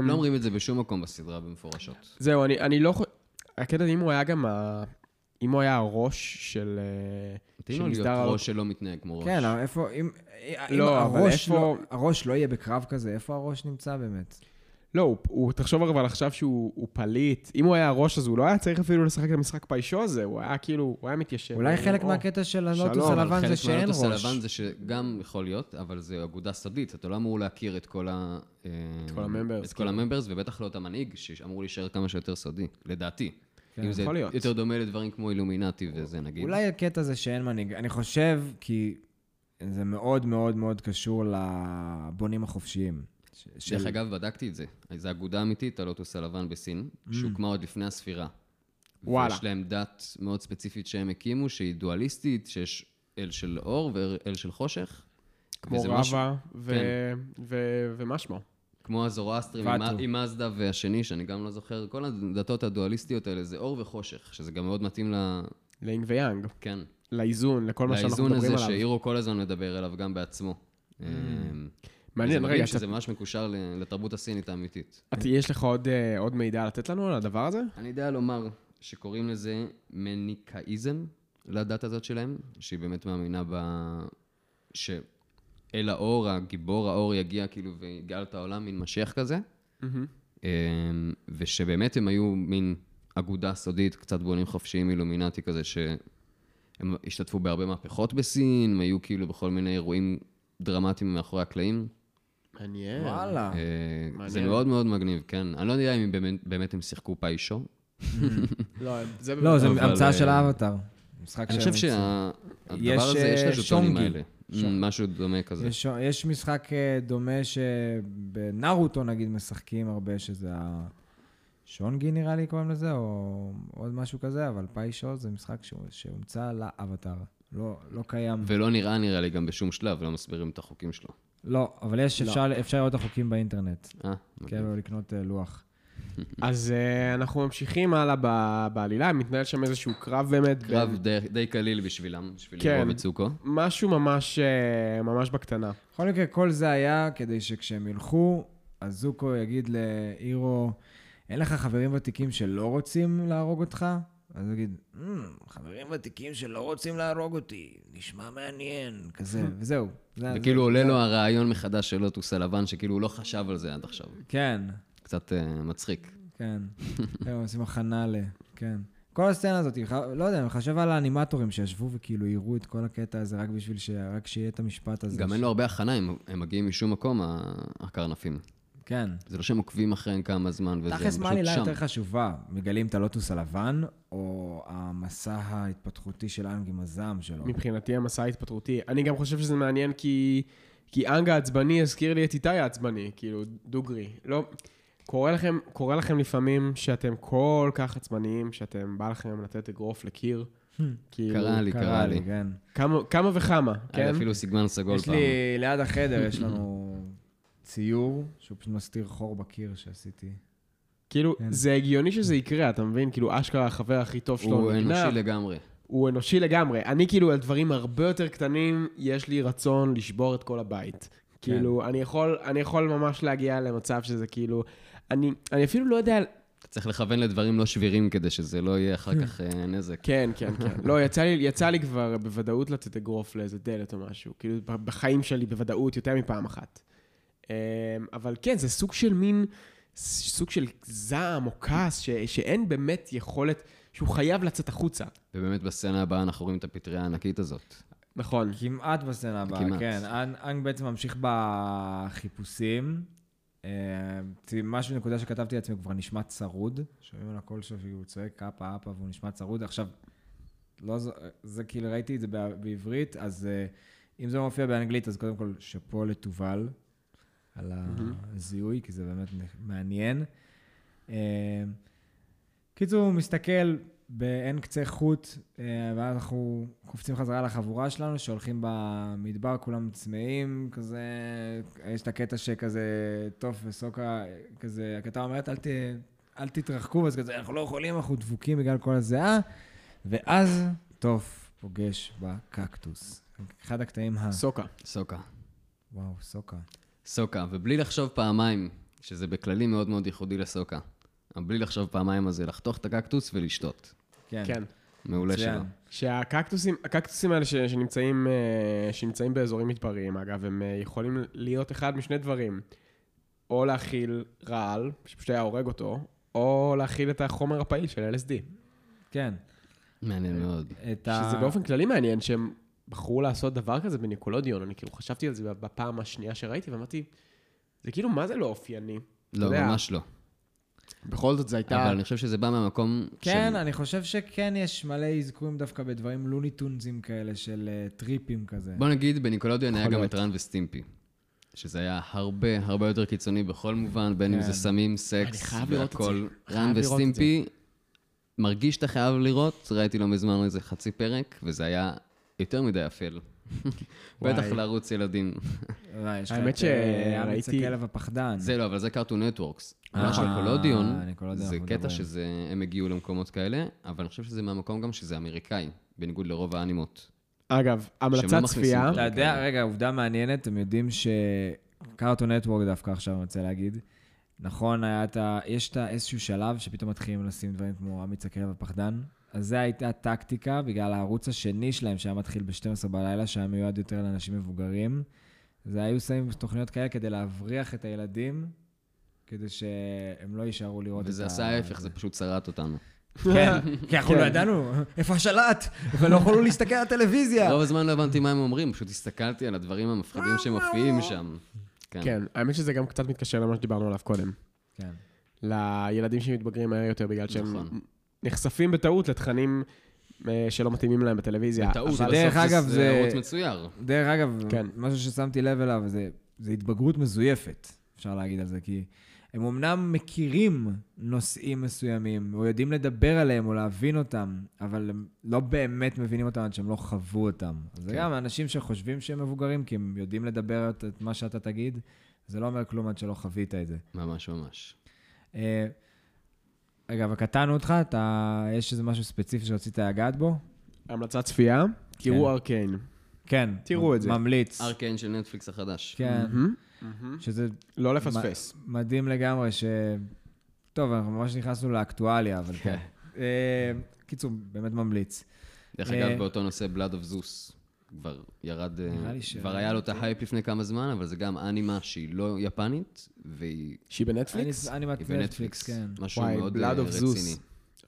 S1: אמ,
S2: לא אומרים את זה בשום מקום בסדרה במפורשות.
S1: זהו, אני, אני לא חושב... הקטע, אם הוא היה גם ה... אם הוא היה הראש של... אה,
S2: מתאים לו להיות
S1: מסדר ה-
S2: ראש שלא מתנהג כמו ראש.
S3: כן, איפה, אם, אם
S1: לא, אבל
S3: הראש,
S1: איפה-
S3: לא, הראש לא יהיה בקרב כזה, איפה הראש נמצא באמת?
S1: לא, הוא, הוא, תחשוב אבל עכשיו שהוא הוא פליט. אם הוא היה הראש, אז הוא לא היה צריך אפילו לשחק את המשחק פיישו הזה, הוא היה כאילו, הוא היה מתיישב.
S3: אולי חלק
S1: או,
S3: מהקטע של הלוטוס הלבן זה
S2: חלק
S3: שאין
S2: מהלוטוס
S3: ראש.
S2: הלבן זה שגם יכול להיות, אבל זה אגודה סודית, אתה לא אמור להכיר את כל ה... את
S1: כל הממברס,
S2: את כל
S1: כן.
S2: הממברס, ובטח לא את המנהיג, שאמור להישאר כמה שיותר סודי, לדעתי.
S3: כן,
S2: אם זה
S1: יכול להיות.
S2: יותר דומה לדברים כמו אילומינטי וזה, נגיד.
S3: אולי הקטע זה שאין מנהיג. אני חושב כי זה מאוד מאוד מאוד קשור לבונים החופשיים. ש-
S2: דרך
S3: של-
S2: אגב, בדקתי את זה. זו אגודה אמיתית, הלוטוס הלבן בסין, שהוקמה עוד לפני הספירה.
S1: וואלה.
S2: ויש להם דת מאוד ספציפית שהם הקימו, שהיא דואליסטית, שיש אל של אור ואל של חושך.
S1: כמו
S2: וזה משהו-
S1: ו...
S2: כן.
S1: ו... ומה שמו?
S2: כמו הזורואסטרים. עם- עם מזדה והשני, שאני גם לא זוכר, כל הדתות הדואליסטיות האלה זה אור וחושך, שזה גם מאוד מתאים ל...
S1: לאינג ויאנג,
S2: כן.
S1: לאיזון, לכל מה שאנחנו
S2: לאיזון
S1: מדברים
S2: הזה
S1: עליו.
S2: שאירו כל הזמן מדבר אליו גם בעצמו. אמ,
S1: מעניין, רגע,
S2: שזה ממש מקושר לתרבות הסינית האמיתית.
S1: אתה- יש לך אה, עוד מידע לתת לנו על הדבר הזה?
S2: אני יודע לומר שקוראים לזה מניקאיזם, לדת הזאת שלהם, שהיא באמת מאמינה ב... שאל האור, הגיבור האור יגיע כאילו ויגאל את העולם, מין משיח כזה. אמ, ושבאמת הם היו מין אגודה סודית, קצת בונים חופשיים אילומינטי כזה, שהם השתתפו בהרבה מהפכות בסין, הם היו כאילו בכל מיני אירועים דרמטיים מאחורי הקלעים.
S1: מעניין.
S3: וואלה.
S2: אה, זה. מאוד מאוד מגניב, כן. אני לא יודע אם באמת, באמת הם שיחקו פיישו,
S1: לא, זה...
S3: לא, זה המצאה של
S2: אה,
S3: האבטר. משחק
S2: אני חושב שהדבר הזה, יש
S3: אה,
S2: לז'וטונים
S3: שונגי.
S2: האלה. משהו דומה כזה.
S3: יש, יש משחק אה, דומה שבנארוטו נגיד משחקים הרבה, שזה השונגי נראה לי קוראים לזה, או עוד משהו כזה, אבל פיישו זה משחק שהומצא לאבטר. לא, לא קיים.
S2: ולא נראה, נראה לי, גם בשום שלב, לא מסבירים את החוקים שלו.
S3: לא, אבל יש,
S1: לא.
S3: אפשר, אפשר לראות את החוקים באינטרנט.
S2: אה,
S3: כן, או לקנות אה, לוח. [LAUGHS]
S1: אז אה, אנחנו ממשיכים הלאה ב- בעלילה, מתנהל שם איזשהו קרב באמת.
S2: קרב
S1: בין-
S2: די- די קליל בשבילם, בשביל
S1: כן.
S2: לירו וצוקו.
S1: משהו ממש, אה, ממש בקטנה.
S3: בכל מקרה, כל זה היה כדי שכשהם ילכו, אז זוקו יגיד לאירו, אין לך חברים ותיקים שלא רוצים להרוג אותך? אז הוא יגיד, "אמ, חברים ותיקים שלא רוצים להרוג אותי, נשמע מעניין, כזה, [LAUGHS] וזהו. זה-
S2: וכאילו
S3: זה-
S2: עולה
S3: זה-
S2: לו הרעיון מחדש של לוטוס הלבן, שכאילו הוא לא חשב על זה עד עכשיו.
S3: כן,
S2: קצת אה, מצחיק.
S3: כן. [LAUGHS] הם עושים הכנה ל... כן. כל הסצנה הזאת, לא יודע, אני חושב על האנימטורים שישבו וכאילו יראו את כל הקטע הזה רק בשביל ש... רק שיהיה את המשפט הזה.
S2: גם
S3: ש-
S2: אין לו הרבה הכנה, הם הם מגיעים משום מקום, הקרנפים.
S3: כן.
S2: זה לא שהם עוקבים אחריהם כמה זמן וזה, הם
S3: תכלס, מה
S2: פשוט
S3: העלילה
S2: שם.
S3: יותר חשובה? מגלים את הלוטוס הלבן, או המסע ההתפתחותי של אנג עם הזעם שלו?
S1: מבחינתי המסע ההתפטרותי. אני גם חושב שזה מעניין כי, כי אנג העצבני הזכיר לי את איתי העצבני, כאילו, דוגרי. לא, קורה לכם, קורה לכם לפעמים שאתם כל כך עצבניים, שאתם, בא לכם לתת אגרוף לקיר. כאילו,
S2: קרה לי, קרה לי.
S3: כן.
S1: כמה, כמה וכמה, כן?
S2: אפילו סגמן סגול
S3: יש
S2: פעם.
S3: לי, ליד החדר יש לנו ציור, שהוא פשוט מסתיר חור בקיר שעשיתי.
S1: כאילו,
S3: כן.
S1: זה הגיוני שזה יקרה, אתה מבין? כאילו, אשכרה החבר הכי טוב שלו
S2: הוא
S1: נגנב.
S2: אנושי לגמרי.
S1: הוא אנושי לגמרי. אני כאילו, על דברים הרבה יותר קטנים, יש לי רצון לשבור את כל הבית. כאילו, אני יכול, אני יכול ממש להגיע למצב שזה כאילו... אני, אני אפילו לא יודע...
S2: אתה צריך לכוון לדברים לא שבירים כדי שזה לא יהיה אחר כך אה, נזק.
S1: כן, כן, כן. לא, יצא לי, יצא לי כבר בוודאות לתת אגרוף לאיזה דלת או משהו. כאילו, בחיים שלי בוודאות יותר מפעם אחת. אמ, אבל כן, זה סוג של מין... סוג של זעם או כעס, ש, שאין באמת יכולת, שהוא חייב לצאת החוצה.
S2: ובאמת בסצנה הבאה אנחנו רואים את הפטריה הענקית הזאת.
S1: נכון.
S3: כמעט בסצנה הבאה,
S2: כמעט.
S3: כן. אנ- אנג בעצם ממשיך בחיפושים. אה, משהו, נקודה שכתבתי לעצמי, כבר נשמע צרוד. שומעים על הקול שלו שהוא צועק אפה אפה והוא נשמע צרוד. עכשיו, לא ז... זה כאילו, ראיתי את זה בע- בעברית, אז אה, אם זה לא מופיע באנגלית, אז קודם כל, שאפו לתובל על הזיהוי, כי זה באמת מעניין. אה, קיצור, הוא מסתכל באין קצה חוט, אה, ואז אנחנו קופצים חזרה לחבורה שלנו, שהולכים במדבר, כולם צמאים, כזה, יש את הקטע שכזה, טוף וסוקה, כזה, הקטע אומרת, אל, ת, אל תתרחקו, אז כזה, אנחנו לא יכולים, אנחנו דבוקים בגלל כל הזיעה, ואז טוף פוגש בקקטוס. אחד הקטעים ה...
S1: סוקה.
S2: סוקה.
S3: וואו, סוקה.
S2: סוקה, ובלי לחשוב פעמיים, שזה בכללי מאוד מאוד ייחודי לסוקה. אבל בלי לחשוב פעמיים על זה, לחתוך את הקקטוס ולשתות.
S3: כן.
S1: כן.
S2: מעולה. שלו.
S1: שהקקטוסים, הקקטוסים האלה ש, שנמצאים, אה, שנמצאים באזורים מדבריים, אגב, הם אה, יכולים להיות אחד משני דברים. או להכיל רעל, שפשוט היה הורג אותו, או להכיל את החומר הפעיל של LSD.
S3: כן.
S2: מעניין מאוד.
S1: שזה באופן כללי מעניין שהם בחרו לעשות דבר כזה בניקולודיון. אני כאילו חשבתי על זה בפעם השנייה שראיתי, ואמרתי, זה כאילו, מה זה לא אופייני?
S2: לא,
S1: יודע,
S2: ממש לא.
S1: בכל זאת, זו הייתה...
S2: אבל אני חושב שזה בא מהמקום
S3: כן,
S2: של...
S3: אני חושב שכן יש מלא אזכורים דווקא בדברים לוניטונזים כאלה של אה, טריפים כזה.
S2: בוא נגיד, בניקולודיון היה גם. את רן וסטימפי. שזה היה הרבה הרבה יותר קיצוני בכל מובן, בין אם
S3: כן.
S2: זה סמים,
S1: אני
S2: סקס
S1: חייב לראות את זה.
S2: והכל. רן וסטימפי, מרגיש שאתה חייב לראות, ראיתי לא מזמן איזה חצי פרק, וזה היה יותר מדי אפל. [LAUGHS] בטח. לערוץ ילדים.
S1: האמת
S3: אה,
S1: שראיתי-
S3: הכלב הפחדן.
S2: זה לא, אבל זה קרטון נטוורקס.
S3: אה,
S2: מה של קולודיון,
S3: ניקולודיון
S2: זה קטע. שהם הגיעו למקומות כאלה, אבל אני חושב שזה מהמקום גם שזה אמריקאי, בניגוד לרוב האנימות.
S1: אגב, המלצת
S2: לא מכניסים
S1: צפייה.
S3: אתה יודע. רגע, עובדה מעניינת, אתם יודעים שקארטון נטוורק דווקא עכשיו, אני רוצה להגיד. נכון, היה את ה... יש את איזשהו שלב שפתאום מתחילים לשים דברים כמו אמיץ הכלב הפחדן. אז זו הייתה טקטיקה בגלל הערוץ השני שלהם, שהיה מתחיל ב-12 בלילה, שהיה מיועד יותר לאנשים מבוגרים. זה היו שמים תוכניות כאלה כדי להבריח את הילדים, כדי שהם לא יישארו לראות את ה...
S2: וזה עשה ההפך, זה פשוט שרט אותנו.
S3: כן, [LAUGHS] כי אנחנו
S1: כן.
S3: לא ידענו איפה השלט, ולא יכולנו להסתכל על הטלוויזיה.
S2: רוב הזמן לא הבנתי מה הם אומרים, פשוט הסתכלתי על הדברים המפחידים שמופיעים שם.
S1: כן, האמת שזה גם קצת מתקשר למה שדיברנו עליו קודם.
S3: כן.
S1: לילדים שמתבגרים מהר יותר בגלל שהם
S2: נכון.
S1: נחשפים בטעות לתכנים אה, שלא מתאימים להם בטלוויזיה.
S2: בטעות,
S1: אבל-
S3: דרך
S2: בסוף
S3: אגב,
S2: זה ערוץ מצויר.
S3: דרך אגב,
S1: כן.
S3: משהו ששמתי לב אליו, זה, זה התבגרות מזויפת, אפשר להגיד על זה, כי הם אמנם מכירים נושאים מסוימים, או יודעים לדבר עליהם, או להבין אותם, אבל הם לא באמת מבינים אותם עד שהם לא חוו אותם. אז זה
S2: כן.
S3: גם אנשים שחושבים שהם מבוגרים, כי הם יודעים לדבר את, את מה שאתה תגיד, זה לא אומר כלום עד שלא חווית את זה.
S2: ממש ממש.
S3: אה, רגע, אבל קטענו אותך, אתה, יש איזה משהו ספציפי שרצית לגעת בו?
S1: המלצת צפייה, תראו
S3: כן.
S1: ארקיין.
S3: כן.
S1: תראו את זה.
S3: ממליץ.
S2: ארקיין של נטפליקס החדש.
S3: כן. שזה
S1: לא לפספס.
S3: מדהים לגמרי ש... טוב, אנחנו ממש נכנסנו לאקטואליה, אבל כן. אה, קיצור, באמת ממליץ.
S2: דרך
S3: אה,
S2: אגב, באותו נושא, Blood of Zeus. כבר ירד, אה, כבר היה לו את ההייפ לפני כמה זמן, אבל זה גם אנימה שהיא לא יפנית, והיא
S1: שהיא בנטפליקס?
S3: אנימת נטפליקס, כן.
S2: משהו מאוד
S1: Blood
S2: אה,
S1: of
S2: רציני.
S1: Zeus.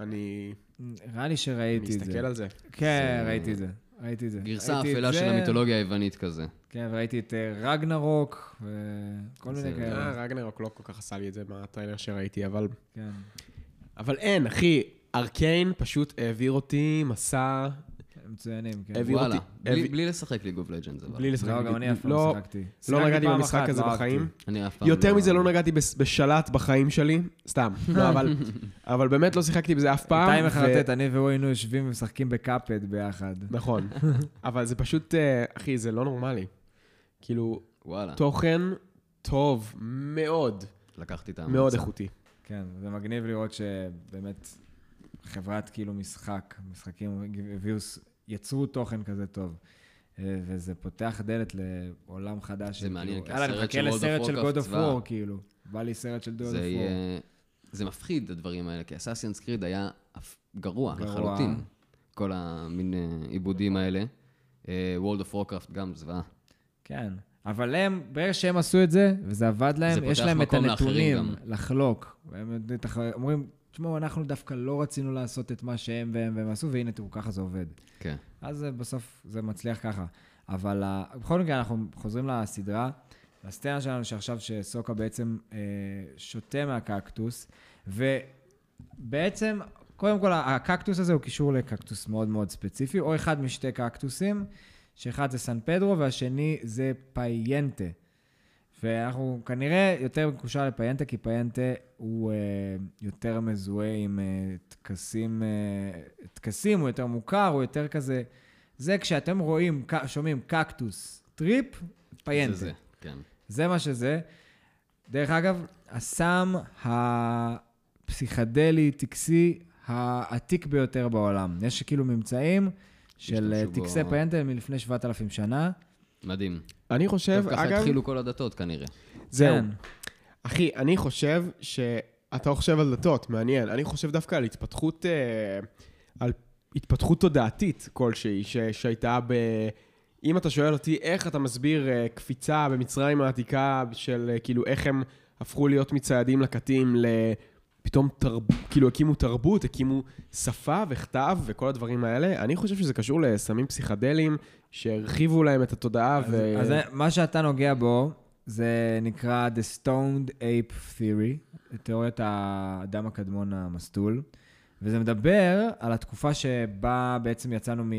S1: אני
S3: נראה לי שראיתי את זה.
S1: אסתכל על זה.
S3: כן, ראיתי את זה. ראיתי את זה.
S2: גרסה אפלה של המיתולוגיה היוונית כזה.
S3: כן, וראיתי את אה, רגנרוק, וכל מיני
S2: זה-
S3: כאלה.
S1: אה, רגנרוק לא כל כך עשה לי את זה מהטריילר שראיתי, אבל...
S3: כן.
S1: אבל אין, אחי, ארקיין פשוט העביר אותי מסע
S3: מצוינים, כן.
S2: וואלה,
S1: אותי-
S2: בלי- לשחק ליג אוף לג'אנס, אבל.
S1: בלי לשחק.
S3: לא, גם אני אף פעם
S1: לא-
S3: לא שיחקתי.
S1: לא נגעתי במשחק הזה
S3: לא.
S1: בחיים.
S2: אני אף פעם
S1: יותר מזה לא נגעתי בשלט בחיים שלי, סתם. [LAUGHS] לא, אבל- אבל באמת לא שיחקתי בזה אף פעם.
S3: איתי מחרטט, אני והוא היינו יושבים ומשחקים בקאפד ביחד.
S1: נכון. [LAUGHS] אבל זה פשוט, אה, אחי, זה לא נורמלי. כאילו,
S2: וואלה,
S1: תוכן טוב מאוד,
S2: לקחתי את
S1: מאוד
S2: ההמלצה.
S1: איכותי.
S3: כן, זה מגניב לראות שבאמת חברת כאילו משחק, משחקים הביאו, יצרו תוכן כזה טוב. אה, וזה פותח דלת לעולם חדש.
S2: זה
S3: של
S2: מעניין,
S3: כאילו,
S2: כי
S3: יאללה, אני
S2: הסרט
S3: מחכה
S2: של World of
S3: לסרט של God of. War, כאילו. בא לי סרט של God of War.
S2: זה מפחיד, הדברים האלה, כי אססיאנס קריד היה גרוע. לחלוטין. כל המין אה, עיבודים האלה. אה, World of Warcraft גם זוועה.
S3: כן. אבל הם, ברגע שהם עשו את זה, וזה עבד להם, יש להם את הנתונים לחלוק. מתח- אומרים, תשמעו, אנחנו דווקא לא רצינו לעשות את מה שהם והם והם עשו, והנה תראו, ככה זה עובד.
S2: כן.
S3: אז אה, בסוף זה מצליח ככה. אבל אה, בכל מקרה, אנחנו חוזרים לסדרה, לסצנה שלנו שעכשיו שסוקה בעצם אה, שותה מהקקטוס, ובעצם, קודם כל, הקקטוס הזה הוא קישור לקקטוס מאוד מאוד ספציפי, או אחד משתי קקטוסים, שאחד זה סן פדרו והשני זה פיוטה. ואנחנו כנראה יותר מקושר לפיוטה, כי פיוטה הוא אה, יותר מזוהה עם אה, טקסים, אה, טקסים, הוא יותר מוכר, הוא יותר כזה... זה כשאתם רואים, שומעים קקטוס טריפ, פיוטה.
S2: זה זה, כן.
S3: זה מה שזה. דרך אגב, הסם הפסיכדלי, טקסי, העתיק ביותר בעולם. יש כאילו ממצאים של
S2: השתמשו בו-
S3: טקסי פייינטה מלפני 7,000 שנה.
S2: מדהים.
S1: אני חושב,
S2: טוב, ככה
S1: אגב,
S2: התחילו כל הדתות כנראה.
S1: זהו.
S3: כן.
S1: אחי, אני חושב שאתה חושב על דתות, מעניין. אני חושב דווקא על התפתחות, אה, על התפתחות תודעתית כלשהי, ש, שהייתה ב... אם אתה שואל אותי איך אתה מסביר אה, קפיצה במצרים העתיקה של אה, כאילו איך הם הפכו להיות מציידים לקטים ל... פתאום תרב... כאילו הקימו תרבות, הקימו שפה וכתב וכל הדברים האלה. אני חושב שזה קשור לסמים פסיכדליים שהרחיבו להם את התודעה
S3: אז,
S1: ו...
S3: אז מה שאתה נוגע בו, זה נקרא The Stoned Ape Theory, תיאוריית האדם הקדמון המסטול, וזה מדבר על התקופה שבה בעצם יצאנו מ-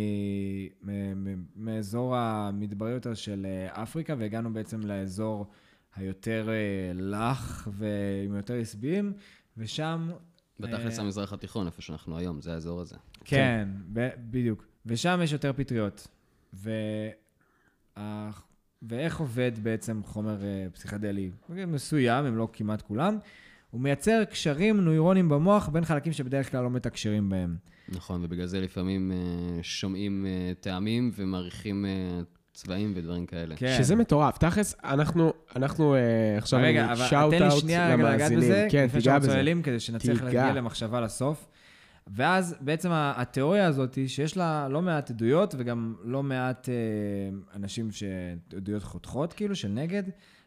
S3: מ- מ- מאזור המדברי יותר של אה, אפריקה, והגענו בעצם לאזור היותר אה, לח ועם יותר עשבים, ושם...
S2: בתכלס
S3: אה,
S2: המזרח התיכון, איפה שאנחנו היום, זה האזור הזה.
S3: כן, ב- בדיוק. ושם יש יותר פטריות. ו... ואיך עובד בעצם חומר אה, פסיכדלי מסוים, הם לא כמעט כולם? הוא מייצר קשרים נוירונים במוח בין חלקים שבדרך כלל לא מתקשרים בהם.
S2: נכון, ובגלל זה לפעמים אה, שומעים אה, טעמים ומעריכים צבעים ודברים כאלה.
S3: כן.
S1: שזה מטורף. תכלס, אנחנו, אנחנו אה, עכשיו,
S3: רגע, אבל תן לי שנייה רגע לגעת
S1: למאזינים.
S3: בזה,
S1: כן,
S3: לפני
S1: תיגע
S3: שאנחנו
S1: בזה.
S3: צוללים, כדי שנצליח. להגיע למחשבה לסוף. ואז בעצם התיאוריה הזאת, שיש לה לא מעט עדויות וגם לא מעט אה, אנשים שעדויות חותכות, כאילו, של נגד,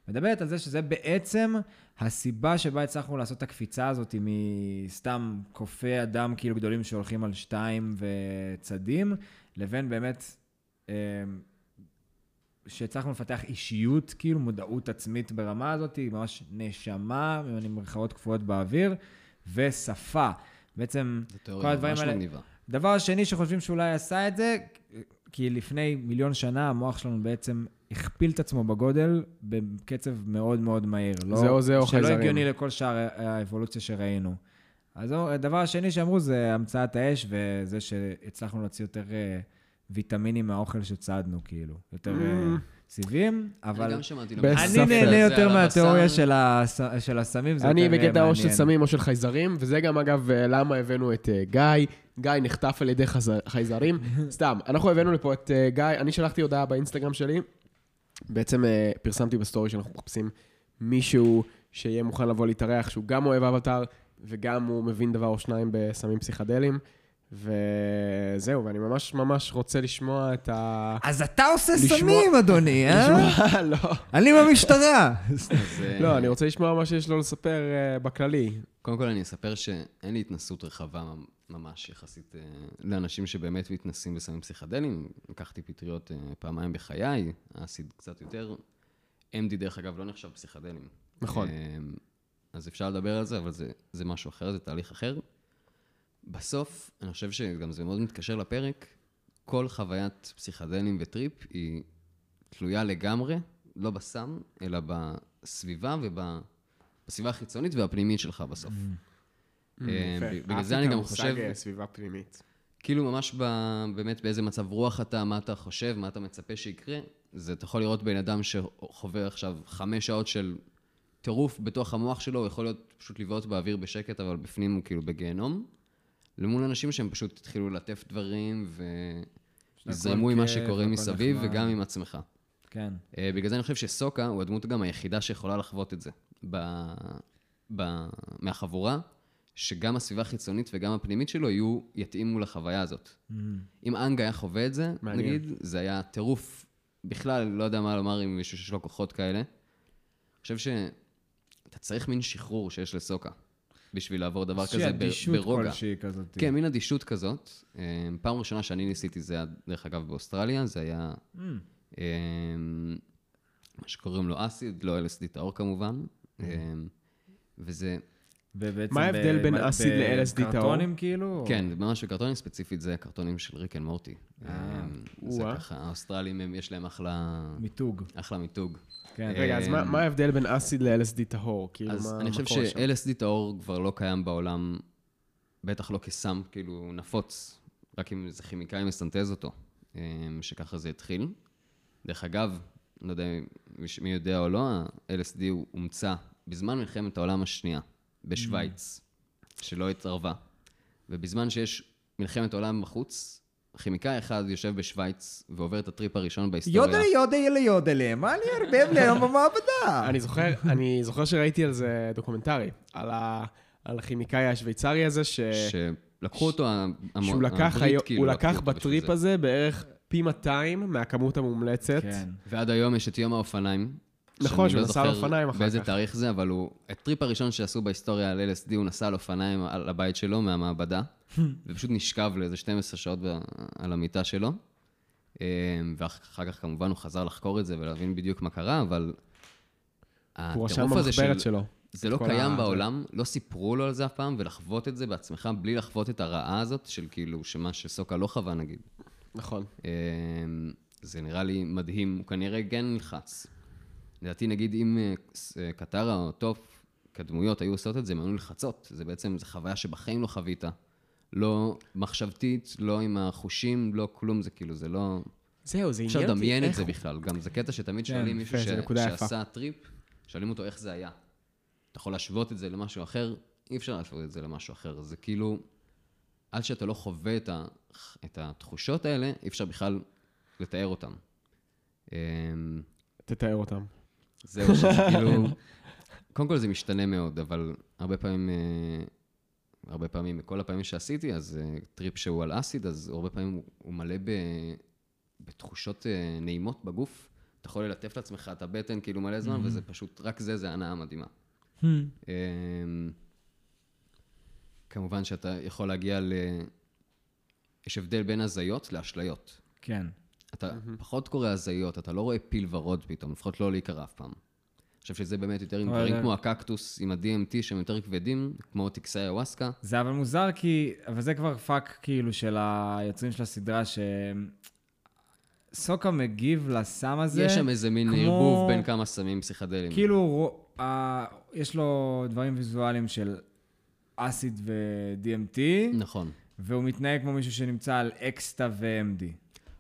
S3: מדברת על זה שזה בעצם הסיבה שבה הצלחנו לעשות את הקפיצה הזאת מסתם קופי אדם כאילו גדולים שהולכים על שתיים וצדים, לבין באמת אה, שהצלחנו לפתח אישיות, כאילו מודעות עצמית ברמה הזאת, ממש נשמה, אני מרכאות קפואות באוויר, ושפה. בעצם,
S2: זו
S3: כל
S2: תיאוריה
S3: הדברים
S2: ממש
S3: האלה...
S2: מגניבה.
S3: דבר שני שחושבים שאולי עשה את זה, כי לפני מיליון שנה המוח שלנו בעצם הכפיל את עצמו בגודל בקצב מאוד מאוד מהיר. לא,
S1: זה או זה או
S3: שלא
S1: חייזרים.
S3: הגיוני לכל שאר האבולוציה שראינו. אז הדבר השני שאמרו זה המצאת האש וזה שהצלחנו להוציא יותר אה, ויטמינים מהאוכל שצדנו, כאילו. יותר אה, סיבים,
S2: אני
S3: אבל...
S2: גם שמעתי לא.
S3: אני. נהנה יותר מהתיאוריה. של, הס... של הסמים, זה
S1: אני
S3: יותר אה,
S1: בקטע או של
S3: מעניין.
S1: סמים או של חייזרים, וזה גם אגב למה הבאנו את אה, גיא. גיא נחטף על ידי חייזרים. [LAUGHS] סתם, אנחנו הבאנו לפה את אה, גיא, אני שלחתי הודעה באינסטגרם שלי. בעצם אה, פרסמתי בסטורי שאנחנו מחפשים מישהו שיהיה מוכן לבוא להתארח, שהוא גם אוהב אבטאר, וגם הוא מבין דבר או שניים בסמים פסיכדליים. וזהו, ואני ממש ממש רוצה לשמוע את ה...
S3: אז אתה עושה
S1: לשמוע-
S3: סמים, אדוני, אה?
S1: לשמוע, [LAUGHS] לא.
S3: אני במשטרה. [LAUGHS]
S1: לא, אני רוצה לשמוע מה שיש לו לספר אה, בכללי.
S2: קודם כל אני אספר שאין לי התנסות רחבה ממש יחסית אה, לאנשים שבאמת מתנסים בסמים פסיכדליים. לקחתי פטריות אה, פעמיים בחיי, אסיד קצת יותר. MD דרך אגב לא נחשב פסיכדלים.
S1: נכון.
S2: אז אפשר לדבר על זה, אבל זה, זה משהו אחר, זה תהליך אחר. בסוף, אני חושב שגם זה מאוד מתקשר לפרק, כל חוויית פסיכדלים וטריפ היא תלויה לגמרי, לא בסם, אלא בסביבה ובסביבה החיצונית והפנימית שלך בסוף. אה,
S1: יפה.
S2: בגלל זה
S1: אהבתי
S2: אני
S1: את
S2: גם
S1: המושג,
S2: חושב,
S1: אה, סביבה פנימית.
S2: כאילו ממש ב, באמת באיזה מצב רוח אתה, מה אתה חושב, מה אתה מצפה שיקרה. זה, אתה יכול לראות בן אדם שחווה עכשיו חמש שעות של טירוף בתוך המוח שלו, הוא יכול להיות פשוט לבעוט באוויר בשקט, אבל בפנים הוא כאילו בגיהנום. למול אנשים שהם פשוט התחילו ללטף דברים ויזרמו עם מה שקורה מסביב
S3: נחמד.
S2: וגם עם עצמך.
S3: כן.
S2: אה, בגלל זה אני חושב שסוקה הוא הדמות גם היחידה שיכולה לחוות את זה. ב... ב... מהחבורה, שגם הסביבה החיצונית וגם הפנימית שלו יהיו, יתאימו לחוויה הזאת. אם אנג היה חווה את זה,
S1: מעניין.
S2: נגיד, זה היה טירוף. בכלל, לא יודע מה לומר עם מישהו שיש לו כוחות כאלה. אני חושב שאתה צריך מין שחרור שיש לסוקה, בשביל לעבור דבר
S3: איזושהי
S2: כזה ב-
S3: אדישות
S2: ברוגע.
S3: כלשהי כזאת.
S2: כן, מין אדישות כזאת. אה, פעם ראשונה שאני ניסיתי זה היה, דרך אגב, באוסטרליה, זה היה
S3: Mm.
S2: אה, מה שקוראים לו אסיד, לא LSD טהור כמובן.
S3: Mm.
S2: וזה,
S3: ובעצם
S1: מה ההבדל
S3: ב-
S1: בין
S3: ב-
S1: אסיד ל-LSD טהור?
S3: בקרטונים כאילו?
S2: כן, ממש בקרטונים ספציפית זה קרטונים של ריק אנד מורטי. אה, זה
S1: או-אה.
S2: ככה, האוסטרלים יש להם אחלה,
S3: מיתוג.
S2: אחלה מיתוג.
S3: כן.
S1: רגע, אז מה- ההבדל בין אסיד ל-LSD טהור? כאילו,
S2: אז
S1: מה
S2: אני חושב? ש-LSD טהור כבר לא קיים בעולם, בטח לא כסם כאילו נפוץ, רק אם איזה כימיקאי מסנטז אותו, אה, שככה זה התחיל. דרך אגב, לא יודע מי- מי יודע או לא, ה-LSD הוא הומצא בזמן מלחמת העולם השנייה, בשוויץ, שלא התערבה. ובזמן שיש מלחמת עולם בחוץ, כימיקאי אחד יושב בשוויץ ועובר את הטריפ הראשון בהיסטוריה.
S3: יודלי יודלי יודלי, מה אני אערבב לי היום במעבדה?
S1: אני זוכר, אני זוכר שראיתי על זה דוקומנטרי, על ה- על הכימיקאי השוויצרי הזה, ש...
S2: שלקחו אותו, המ-
S1: שהוא לקח,
S2: הברית, כאילו,
S1: הוא לקח בטריפ
S2: זה.
S1: הזה בערך פי 200 מהכמות המומלצת.
S3: כן.
S2: ועד היום יש את יום האופניים.
S1: נכון, שהוא
S2: לא
S1: נסע על אופניים אחר
S2: באיזה
S1: כך.
S2: תאריך זה, אבל הוא... הטריפ הראשון שעשו בהיסטוריה על LSD, הוא נסע על אופניים על הבית שלו מהמעבדה, [LAUGHS] ופשוט נשכב לאיזה 12 שעות על המיטה שלו. אה, ואחר כך כמובן הוא חזר לחקור את זה ולהבין בדיוק מה קרה, אבל...
S1: הוא רשם במחברת
S2: של-
S1: שלו.
S2: זה לא קיים בעולם, לא סיפרו לו על זה אף פעם, ולחוות את זה בעצמך בלי לחוות את הרעה הזאת של כאילו, שמה שסוקה לא חווה נגיד.
S1: נכון.
S2: אמ, זה נראה לי מדהים, הוא כנראה כן נלחץ. לדעתי, נגיד, אם אה, אה, קטרה או טוף, כדמויות, היו עושות את זה, הם היו נלחצות. זה בעצם, זו חוויה שבחיים לא חווית. לא מחשבתית, לא עם החושים, לא כלום, זה כאילו, זה לא...
S1: זהו, זה
S2: אפשר
S1: עניין אותי
S2: לדמיין את זה בכלל. גם זה קטע שתמיד
S3: כן,
S2: שואלים מישהו. שעשה טריפ, שואלים אותו איך זה היה. אתה יכול להשוות את זה למשהו אחר, אי אפשר להשוות את זה למשהו אחר. זה כאילו, עד שאתה לא חווה את, ה... את התחושות האלה, אי אפשר בכלל לתאר אותן. אמ,
S1: תתאר אותם.
S2: זהו, שזה כאילו... קודם כל זה משתנה מאוד, אבל הרבה פעמים, אה, הרבה פעמים, בכל הפעמים שעשיתי, אז אה, טריפ שהוא על אסיד, אז הרבה פעמים הוא- מלא ב, בתחושות אה, נעימות בגוף. אתה יכול ללטף לעצמך את הבטן כאילו מלא זמן, וזה פשוט, רק זה, זה הנאה מדהימה. אמ, כמובן שאתה יכול להגיע ל... יש הבדל בין הזיות לאשליות.
S3: כן.
S2: אתה פחות קורא הזיות, אתה לא רואה פיל ורוד פתאום, לפחות לי לא קרה אף פעם. חושב שזה באמת יותר עם דברים כמו הקקטוס עם ה-DMT שהם יותר כבדים, כמו טקסי איוואסקה.
S3: זה אבל מוזר כי, אבל זה כבר פאק כאילו של היוצרים של הסדרה, ש... סוקה מגיב לסם הזה.
S2: יש שם איזה מין
S3: כמו-
S2: ערבוב בין כמה סמים פסיכדליים.
S3: כאילו, רו- ה- יש לו דברים ויזואליים של אסיד ו-DMT,
S2: נכון.
S3: והוא מתנהג כמו מישהו שנמצא על אקסטה ו-MD.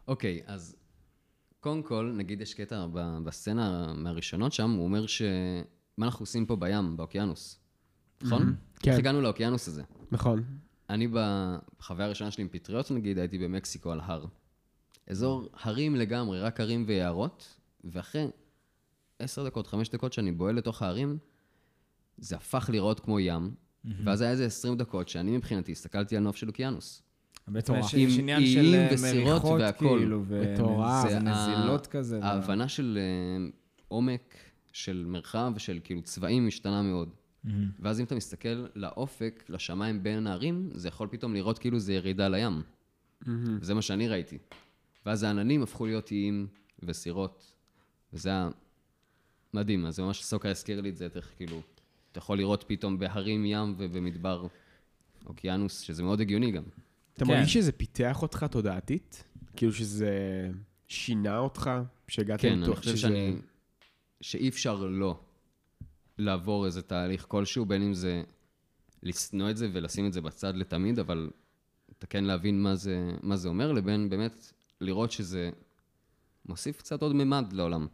S2: אוקיי, אז קודם כל, נגיד יש קטע בסצנה מהראשונות שם, הוא אומר ש... מה אנחנו עושים פה בים, באוקיינוס? נכון?
S1: כן.
S2: איך הגענו לאוקיינוס הזה?
S1: נכון.
S2: אני בחוויה הראשונה שלי עם פטריות, נגיד, הייתי במקסיקו על הר. אזור הרים לגמרי, רק הרים ויערות, ואחרי עשר דקות, חמש דקות שאני בועל לתוך ההרים, זה הפך להיראות כמו ים, ואז היה איזה עשרים דקות שאני מבחינתי הסתכלתי על נוף של אוקיינוס.
S1: מטורף.
S3: יש,
S2: עם
S3: יש עניין של
S2: איים
S3: אה,
S2: וסירות
S3: מריחות,
S2: והכל.
S3: כאילו,
S1: מטורף.
S3: וזה
S2: זה
S3: נזילות כזה.
S2: ההבנה של אה, עומק, של מרחב, של כאילו צבעים משתנה מאוד. ואז אם אתה מסתכל לאופק, לשמיים בין הערים, זה יכול פתאום לראות כאילו זה ירידה לים. זה מה שאני ראיתי. ואז העננים הפכו להיות איים וסירות, וזה היה מדהים. אז זה ממש סוקה הזכיר לי את זה, איך כאילו, אתה יכול לראות פתאום בהרים ים ובמדבר אוקיינוס, שזה מאוד הגיוני גם.
S1: אתה
S3: כן.
S1: מרגיש שזה פיתח אותך תודעתית? כאילו שזה שינה אותך? שהגעת
S2: כן, אני
S1: לתוך
S2: חושב שאני... שאי אפשר לא לעבור איזה תהליך כלשהו, בין אם זה לשנוא את זה ולשים את זה בצד לתמיד, אבל אתה כן להבין מה זה, מה זה אומר, לבין באמת לראות שזה מוסיף קצת עוד ממד לעולם.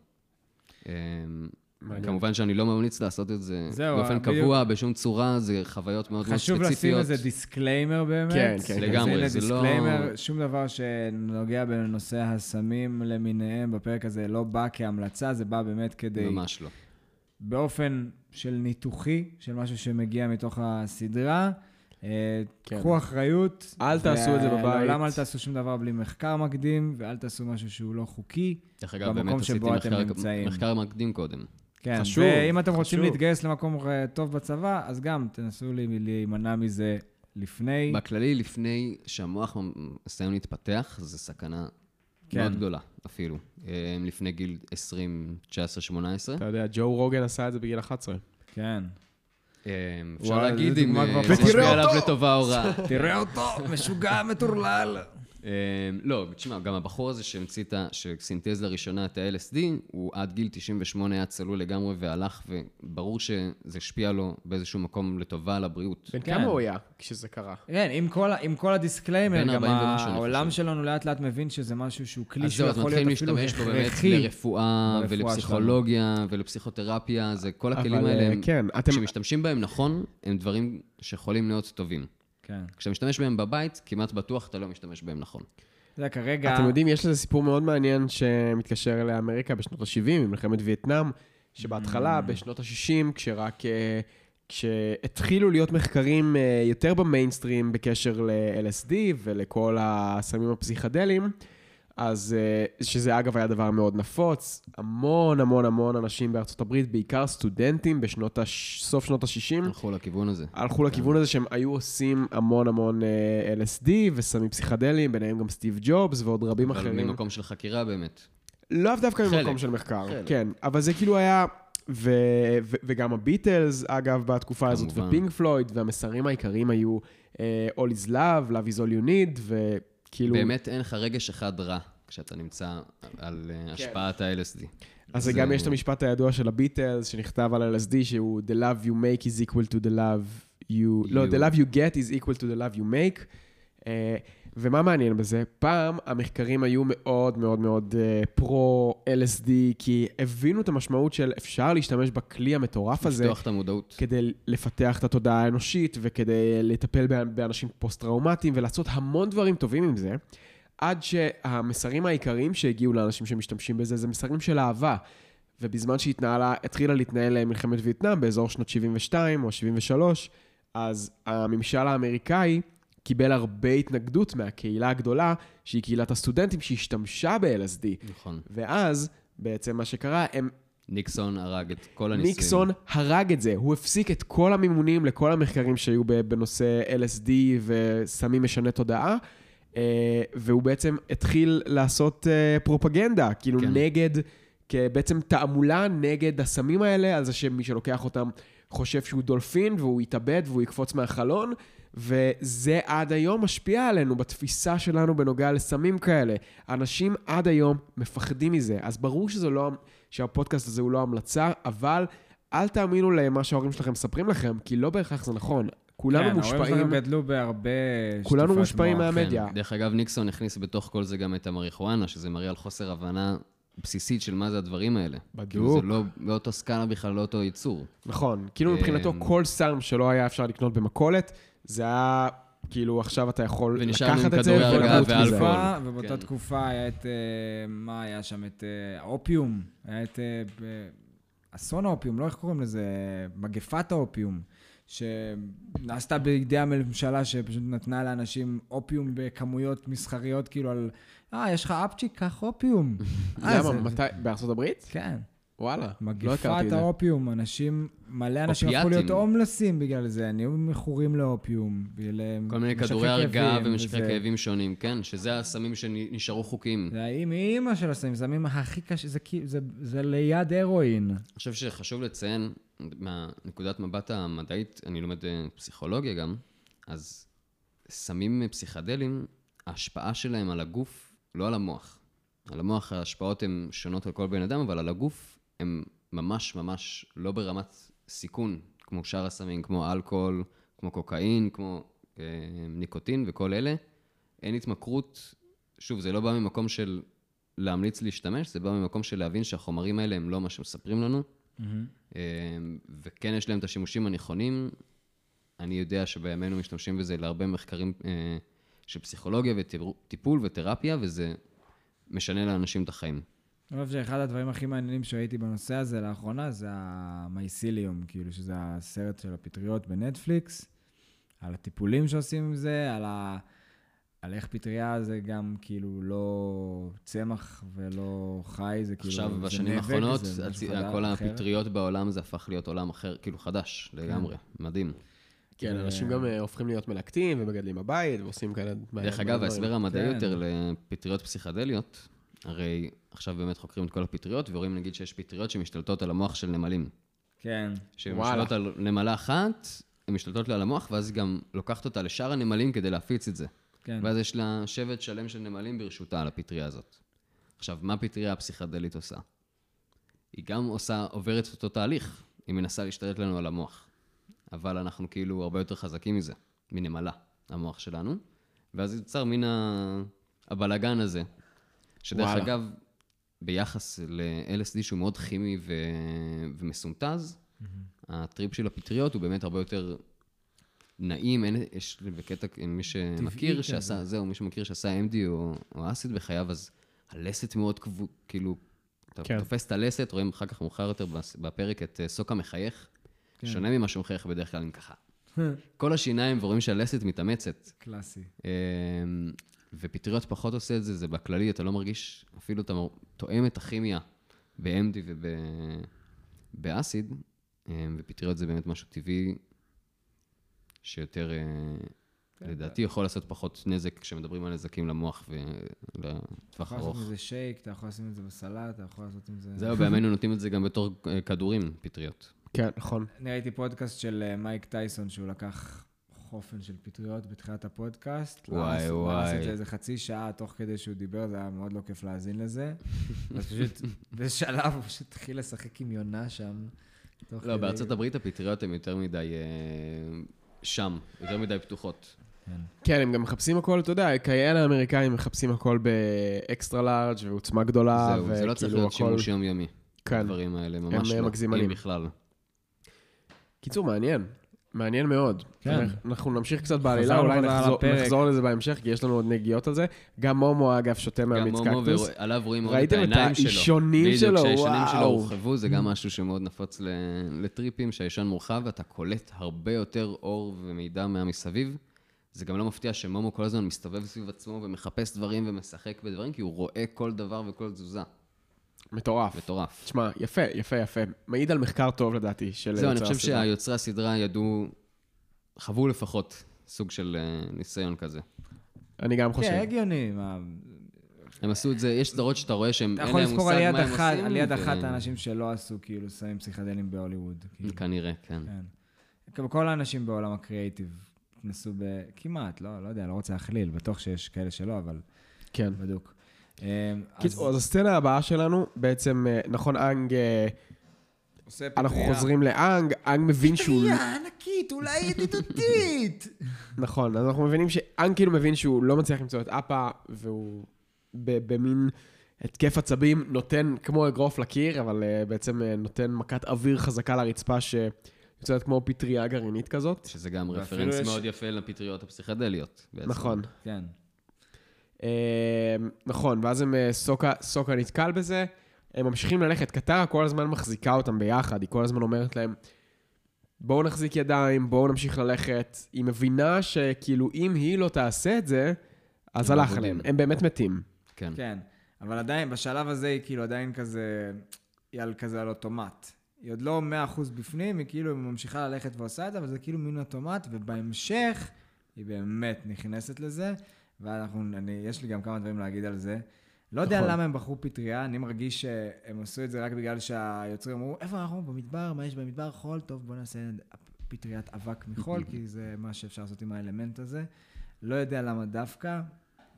S1: מעניין.
S2: כמובן שאני לא ממליץ לעשות את זה
S3: זהו,
S2: באופן
S3: בדיוק.
S2: קבוע, בשום צורה, זה חוויות מאוד מאוד
S3: חשוב
S2: ספציפיות.
S3: לשים איזה דיסקליימר באמת.
S1: כן, כן,
S3: אז
S2: לגמרי, זה לא-
S3: דיסקליימר, שום דבר שנוגע בנושא הסמים למיניהם בפרק הזה לא בא כהמלצה, זה בא באמת כדי,
S2: ממש לא.
S3: באופן של ניתוחי, של משהו שמגיע מתוך הסדרה. אה,
S1: כן.
S3: קחו אחריות.
S1: אל תעשו את זה בבית.
S3: לעולם אל תעשו שום דבר בלי מחקר מקדים, ואל תעשו משהו שהוא לא חוקי.
S2: דרך אגב, באמת עשיתי מחקר. מחקר מקדים קודם.
S3: כן,
S1: חשוב,
S3: ואם אתם רוצים
S1: חשוב.
S3: להתגייס למקום אה, טוב בצבא, אז גם תנסו לי- להימנע מזה לפני.
S2: בכללי, לפני שהמוח מסיים להתפתח, זו סכנה
S3: כן.
S2: מאוד גדולה, אפילו. אה, לפני גיל 20, 19, 18.
S1: אתה יודע, ג'ו רוגן עשה את זה בגיל 11.
S3: כן.
S2: אה, אפשר להגיד אם זה. משפיע עליו! לטובה או רע.
S3: תראה אותו, משוגע, מטורלל.
S2: אה, לא, תשמע, גם הבחור הזה שהמציא את ה... שסינתז לראשונה את ה-LSD, הוא עד גיל 98 היה צלול לגמרי והלך, וברור שזה השפיע לו באיזשהו מקום לטובה על הבריאות.
S1: בן
S3: כן.
S1: כמה הוא היה כשזה קרה?
S3: כן, עם כל, ה- עם כל הדיסקליימר, גם
S2: 40 ומשהו, אני
S3: העולם. שלנו לאט לאט מבין שזה משהו שהוא כלי
S2: אז זהו, אז
S3: שיכול
S2: מתחילים
S3: להיות אפילו
S2: להשתמש בו באמת
S3: הכרחי.
S2: לרפואה ולפסיכולוגיה ולפסיכותרפיה, זה כל הכלים האלה,
S1: אה,
S2: הם-
S1: כן, אתם...
S2: כשמשתמשים בהם נכון, הם דברים שיכולים להיות טובים.
S3: כן.
S2: כשאתה משתמש בהם בבית, כמעט בטוח אתה לא משתמש בהם נכון.
S3: אתה יודע, כרגע...
S1: אתם יודעים, יש לזה סיפור מאוד מעניין שמתקשר לאמריקה בשנות ה-70, עם מלחמת וייטנאם, שבהתחלה, בשנות ה-60, כשרק... אה, כשהתחילו להיות מחקרים אה, יותר במיינסטרים בקשר ל-LSD ולכל הסמים הפסיכדליים, אז אה, שזה אגב היה דבר מאוד נפוץ, המון המון המון אנשים בארצות הברית, בעיקר סטודנטים בשנות הש... סוף שנות ה-60,
S2: הלכו לכיוון הזה.
S1: הלכו לכיוון הזה שהם היו עושים המון המון אה, LSD וסמים פסיכדליים, ביניהם גם סטיב ג'ובס ועוד רבים
S2: אבל
S1: אחרים.
S2: ממקום של חקירה באמת.
S1: לאו דווקא
S2: חלק,
S1: ממקום של מחקר,
S2: חלק.
S1: כן, אבל זה כאילו היה, ו, ו, וגם הביטלס, אגב, בתקופה הזאת,
S2: כמובן.
S1: ופינק פלויד, והמסרים העיקריים היו אה, All is love, love is all you need, וכאילו...
S2: באמת אין לך רגש אחד רע כשאתה נמצא על אה, השפעת ה-LSD.
S1: כן. אז גם יש את המשפט הידוע של הביטלס, שנכתב על LSD, שהוא The love you make is equal to the love you... לא,
S2: You.
S1: the love you get is equal to the love you make. אה, ומה מעניין בזה? פעם המחקרים היו מאוד מאוד מאוד אה, פרו-LSD, כי הבינו את המשמעות של אפשר להשתמש בכלי המטורף הזה.
S2: לפתוח את המודעות.
S1: כדי לפתח את התודעה האנושית וכדי לטפל באנ- באנשים פוסט-טראומטיים ולעשות המון דברים טובים עם זה, עד שהמסרים העיקריים שהגיעו לאנשים שמשתמשים בזה זה מסרים של אהבה. ובזמן שהתנהלה, התחילה להתנהל מלחמת וייטנאם באזור שנות 72 או 73, אז הממשל האמריקאי קיבל הרבה התנגדות מהקהילה הגדולה, שהיא קהילת הסטודנטים שהשתמשה ב-LSD.
S2: נכון.
S1: ואז, בעצם מה שקרה, הם
S2: ניקסון הרג את כל הניסויים.
S1: ניקסון הרג את זה, הוא הפסיק את כל המימונים לכל המחקרים שהיו בנושא LSD וסמים משני תודעה, אה, והוא בעצם התחיל לעשות אה, פרופגנדה, כאילו
S2: כן.
S1: נגד כבעצם תעמולה נגד הסמים האלה, על זה שמי שלוקח אותם חושב שהוא דולפין והוא יתאבד והוא יקפוץ מהחלון, וזה עד היום משפיע עלינו בתפיסה שלנו בנוגע לסמים כאלה. אנשים עד היום מפחדים מזה, אז ברור שזה לא, שהפודקאסט הזה הוא לא המלצה, אבל אל תאמינו למה שההורים שלכם מספרים לכם, כי לא בהכרח זה נכון. כולנו
S3: כן, ההורים
S1: מושפעים,
S3: שלנו גדלו בהרבה
S1: כולנו
S3: שטיפת
S1: מושפעים
S3: מוח.
S1: מהמדיה.
S2: כן. דרך אגב, ניקסון הכניס בתוך כל זה גם את המריחואנה, שזה מראה על חוסר הבנה בסיסית של מה זה הדברים האלה.
S1: בדיוק.
S2: כאילו זה לא, לא אותו סקאלה בכלל, לא אותו ייצור.
S1: נכון, כאילו מבחינתו
S2: אמ,
S1: כל סם שלא היה אפשר לקנות במכולת, זה היה, כאילו עכשיו אתה יכול לקחת את זה ולמות מזה.
S3: ובאותה
S2: כן.
S3: תקופה היה את, אה, מה היה שם? את אה, האופיום. היה את אה, ב- אסון האופיום, לא איך קוראים לזה? מגפת האופיום. שנעשתה בידי הממשלה שפשוט נתנה לאנשים אופיום בכמויות מסחריות, כאילו על, אה, יש לך אפצ'יק, קח אופיום.
S1: למה, מתי, בארצות הברית?
S3: כן.
S1: וואלה, לא
S3: מגפת
S1: הכרתי את זה.
S3: האופיום, אנשים, מלא אנשים הפכו. להיות הומלסים בגלל זה, נהיו מכורים לאופיום. בגלל
S2: כל מיני כדורי הרגעה ומשככי. כאבים שונים, כן? שזה הסמים שנשארו חוקיים.
S3: זה האמא אימא של הסמים, זה הסמים הכי קשה, זה, זה, זה ליד הרואין.
S2: אני חושב שחשוב לציין, מהנקודת מבט המדעית, אני לומד אה, פסיכולוגיה גם, אז סמים פסיכדליים, ההשפעה שלהם על הגוף, לא על המוח. על המוח ההשפעות הן שונות על כל בן אדם, אבל על הגוף הן ממש ממש לא ברמת סיכון, כמו שאר הסמים, כמו אלכוהול, כמו קוקאין, כמו אה, ניקוטין וכל אלה. אין התמכרות, שוב, זה לא בא ממקום של להמליץ להשתמש, זה בא ממקום של להבין שהחומרים האלה הם לא מה שמספרים לנו, אה, וכן יש להם את השימושים הנכונים. אני יודע שבימינו משתמשים בזה להרבה מחקרים אה, של פסיכולוגיה וטיפול ותרפיה, וזה משנה לאנשים את החיים.
S3: אני חושב שאחד הדברים הכי מעניינים שראיתי בנושא הזה לאחרונה זה המייסיליום, כאילו שזה הסרט של הפטריות בנטפליקס, על הטיפולים שעושים עם זה, על, ה... על איך פטריה זה גם כאילו לא צמח ולא חי, זה כאילו...
S2: עכשיו,
S3: זה
S2: בשנים האחרונות, הצ- כל
S3: אחר.
S2: הפטריות בעולם זה הפך להיות עולם אחר, כאילו חדש לגמרי, מדהים.
S1: כן, אנשים גם אה, הופכים להיות מלקטים ומגדלים בבית ועושים כאלה...
S2: דרך אגב. ההסבר המדעי
S3: כן.
S2: יותר לפטריות פסיכדליות, הרי עכשיו באמת חוקרים את כל הפטריות, ורואים נגיד שיש פטריות שמשתלטות על המוח של נמלים.
S3: כן.
S2: שהן
S1: וואלה.
S2: משתלטות על נמלה אחת, הן משתלטות לה על המוח, ואז היא גם לוקחת אותה לשאר הנמלים כדי להפיץ את זה.
S3: כן.
S2: ואז יש לה שבט שלם של נמלים ברשותה על הפטריה הזאת. עכשיו, מה הפטריה הפסיכדלית עושה? היא גם עושה, עוברת את אותו תהליך, היא מנסה להשתלט לנו על המוח. אבל אנחנו כאילו הרבה יותר חזקים מזה, מנמלה, המוח שלנו. ואז יוצר מין ה... הבלגן הזה, שדרך
S1: וואלה.
S2: אגב, ביחס ל-LSD שהוא מאוד כימי ו... ומסונטז, הטריפ של הפטריות הוא באמת הרבה יותר נעים, אין, יש בקטע, מי שמכיר. שעשה, זהו, מי שמכיר שעשה MD או, או אסיד בחייו, אז הלסת מאוד כבו, כאילו, אתה
S1: כן.
S2: תופס את הלסת, רואים אחר כך מאוחר יותר בפרק את אה, סוקה מחייך, שונה ממה שהוא מחייך בדרך כלל עם ככה. [LAUGHS] כל השיניים ורואים שהלסת מתאמצת.
S3: קלאסי.
S2: ופטריות פחות עושה את זה, זה בכללי, אתה לא מרגיש, אפילו אתה תואם את הכימיה ב-MD ובאסיד, ופטריות זה באמת משהו טבעי, שיותר, אה, לדעתי, יכול לעשות פחות נזק כשמדברים על נזקים למוח ולטווח
S3: אתה יכול
S2: ארוך.
S3: לעשות מזה שייק, אתה יכול לשים את זה בסלט, אתה יכול לעשות עם זה...
S2: זהו, בימינו נותנים את זה גם בתור אה, כדורים, פטריות.
S1: כן, נכון.
S3: אני ראיתי פודקאסט של אה, מייק טייסון, שהוא לקח חופן של פטריות בתחילת הפודקאסט.
S2: וואי,
S3: הוא היה עושה
S2: וואי.
S3: את זה איזה חצי שעה תוך כדי שהוא דיבר, זה היה מאוד לא כיף להאזין לזה. [LAUGHS] אז פשוט, באיזה שלב הוא פשוט התחיל לשחק עם יונה שם.
S2: לא,
S3: כדי-
S2: בארצות הברית הפטריות הן יותר מדי אה, שם, יותר מדי פתוחות.
S3: כן.
S1: כן, הם גם מחפשים הכל, אתה יודע, כאלה האמריקאים מחפשים הכל באקסטרה לארג' ועוצמה גדולה,
S2: זהו, זה לא צריך להיות
S1: הכל-
S2: שימוש יומיומי.
S1: כן.
S2: הדברים האלה ממש
S1: הם
S2: לא,
S1: מגזימנים.
S2: אם בכלל.
S1: קיצור, מעניין. מעניין מאוד.
S3: כן.
S1: אנחנו נמשיך קצת בעלילה, אולי נחזור. נחזור לזה בהמשך, כי יש לנו עוד נגיעות על זה. גם מומו, אגב, שותה
S2: גם
S1: מהמיץ
S2: מומו,
S1: קקטוס.
S2: ועליו רואים את
S1: ראיתם את
S2: העיניים שלו.
S1: האישונים שלו?
S2: בדיוק, שהאישונים שלו
S1: וואו.
S2: הורחבו, זה גם משהו שמאוד נפוץ ל- לטריפים, שהאישון מורחב ואתה קולט הרבה יותר אור ומידע מהמסביב. זה גם לא מפתיע שמומו כל הזמן מסתובב סביב עצמו ומחפש דברים ומשחק בדברים, כי הוא רואה כל דבר וכל תזוזה.
S1: מטורף.
S2: מטורף.
S1: תשמע, יפה, יפה, יפה. מעיד על מחקר טוב, לדעתי, של
S2: זהו, אני
S1: יוצר
S2: חושב
S1: הסדרה.
S2: שהיוצרי הסדרה ידעו, חוו לפחות סוג של אה, ניסיון כזה.
S1: אני גם חושב.
S3: כן, הגיוני.
S2: הם עשו את זה, יש סדרות שאתה רואה שהם,
S3: אתה
S2: אין
S3: יכול
S2: להם
S3: לזכור
S2: מושג מה הם עושים.
S3: על יד אחת האנשים שלא עשו כאילו סמים פסיכדליים בהוליווד. כאילו.
S2: כנראה, כן.
S3: כן. כל האנשים בעולם הקריאייטיב נסו ב... כמעט, לא, לא יודע, לא רוצה להכליל, בטוח שיש כאלה שלא, אבל
S1: כן.
S3: בדוק. אה, אז
S1: קיצור, אז הסצנה הבאה שלנו, בעצם, אה, נכון, אנג, אה, אנחנו. חוזרים לאנג, אנג מבין שהוא...
S3: פטריה ענקית, אולי ידידותית. [LAUGHS]
S1: נכון, אז אנחנו מבינים שאנג כאילו מבין שהוא לא מצליח למצוא את אפה, והוא במין התקף עצבים נותן כמו אגרוף לקיר, אבל uh, בעצם נותן מכת אוויר חזקה לרצפה שיוצאת כמו פטריה גרעינית כזאת.
S2: שזה גם רפרנס מאוד יפה לפטריות הפסיכדליות.
S1: נכון.
S3: כן.
S1: Uh, נכון, ואז הם, uh, סוקה, סוקה נתקל בזה, הם ממשיכים ללכת, קטרה כל הזמן מחזיקה אותם ביחד, היא כל הזמן אומרת להם, בואו נחזיק ידיים, בואו נמשיך ללכת. היא מבינה שכאילו אם היא לא תעשה את זה, אז הלך. עליהם, הם באמת מתים.
S2: כן.
S3: כן, אבל עדיין, בשלב הזה היא כאילו עדיין כזה, היא על כזה על אוטומט. היא עוד לא 100% בפנים, היא כאילו ממשיכה ללכת ועושה את זה, אבל זה כאילו מין אוטומט, ובהמשך היא באמת נכנסת לזה, ואנחנו, אני, יש לי גם כמה דברים להגיד על זה. לא יודע
S1: נכון.
S3: למה הם בחרו פטריה, אני מרגיש שהם עשו את זה רק בגלל שהיוצרים אמרו, איפה אנחנו? במדבר? מה יש במדבר? חול? טוב, בוא נעשה פטריית אבק מחול, [LAUGHS] כי זה מה שאפשר לעשות עם האלמנט הזה. לא יודע למה דווקא,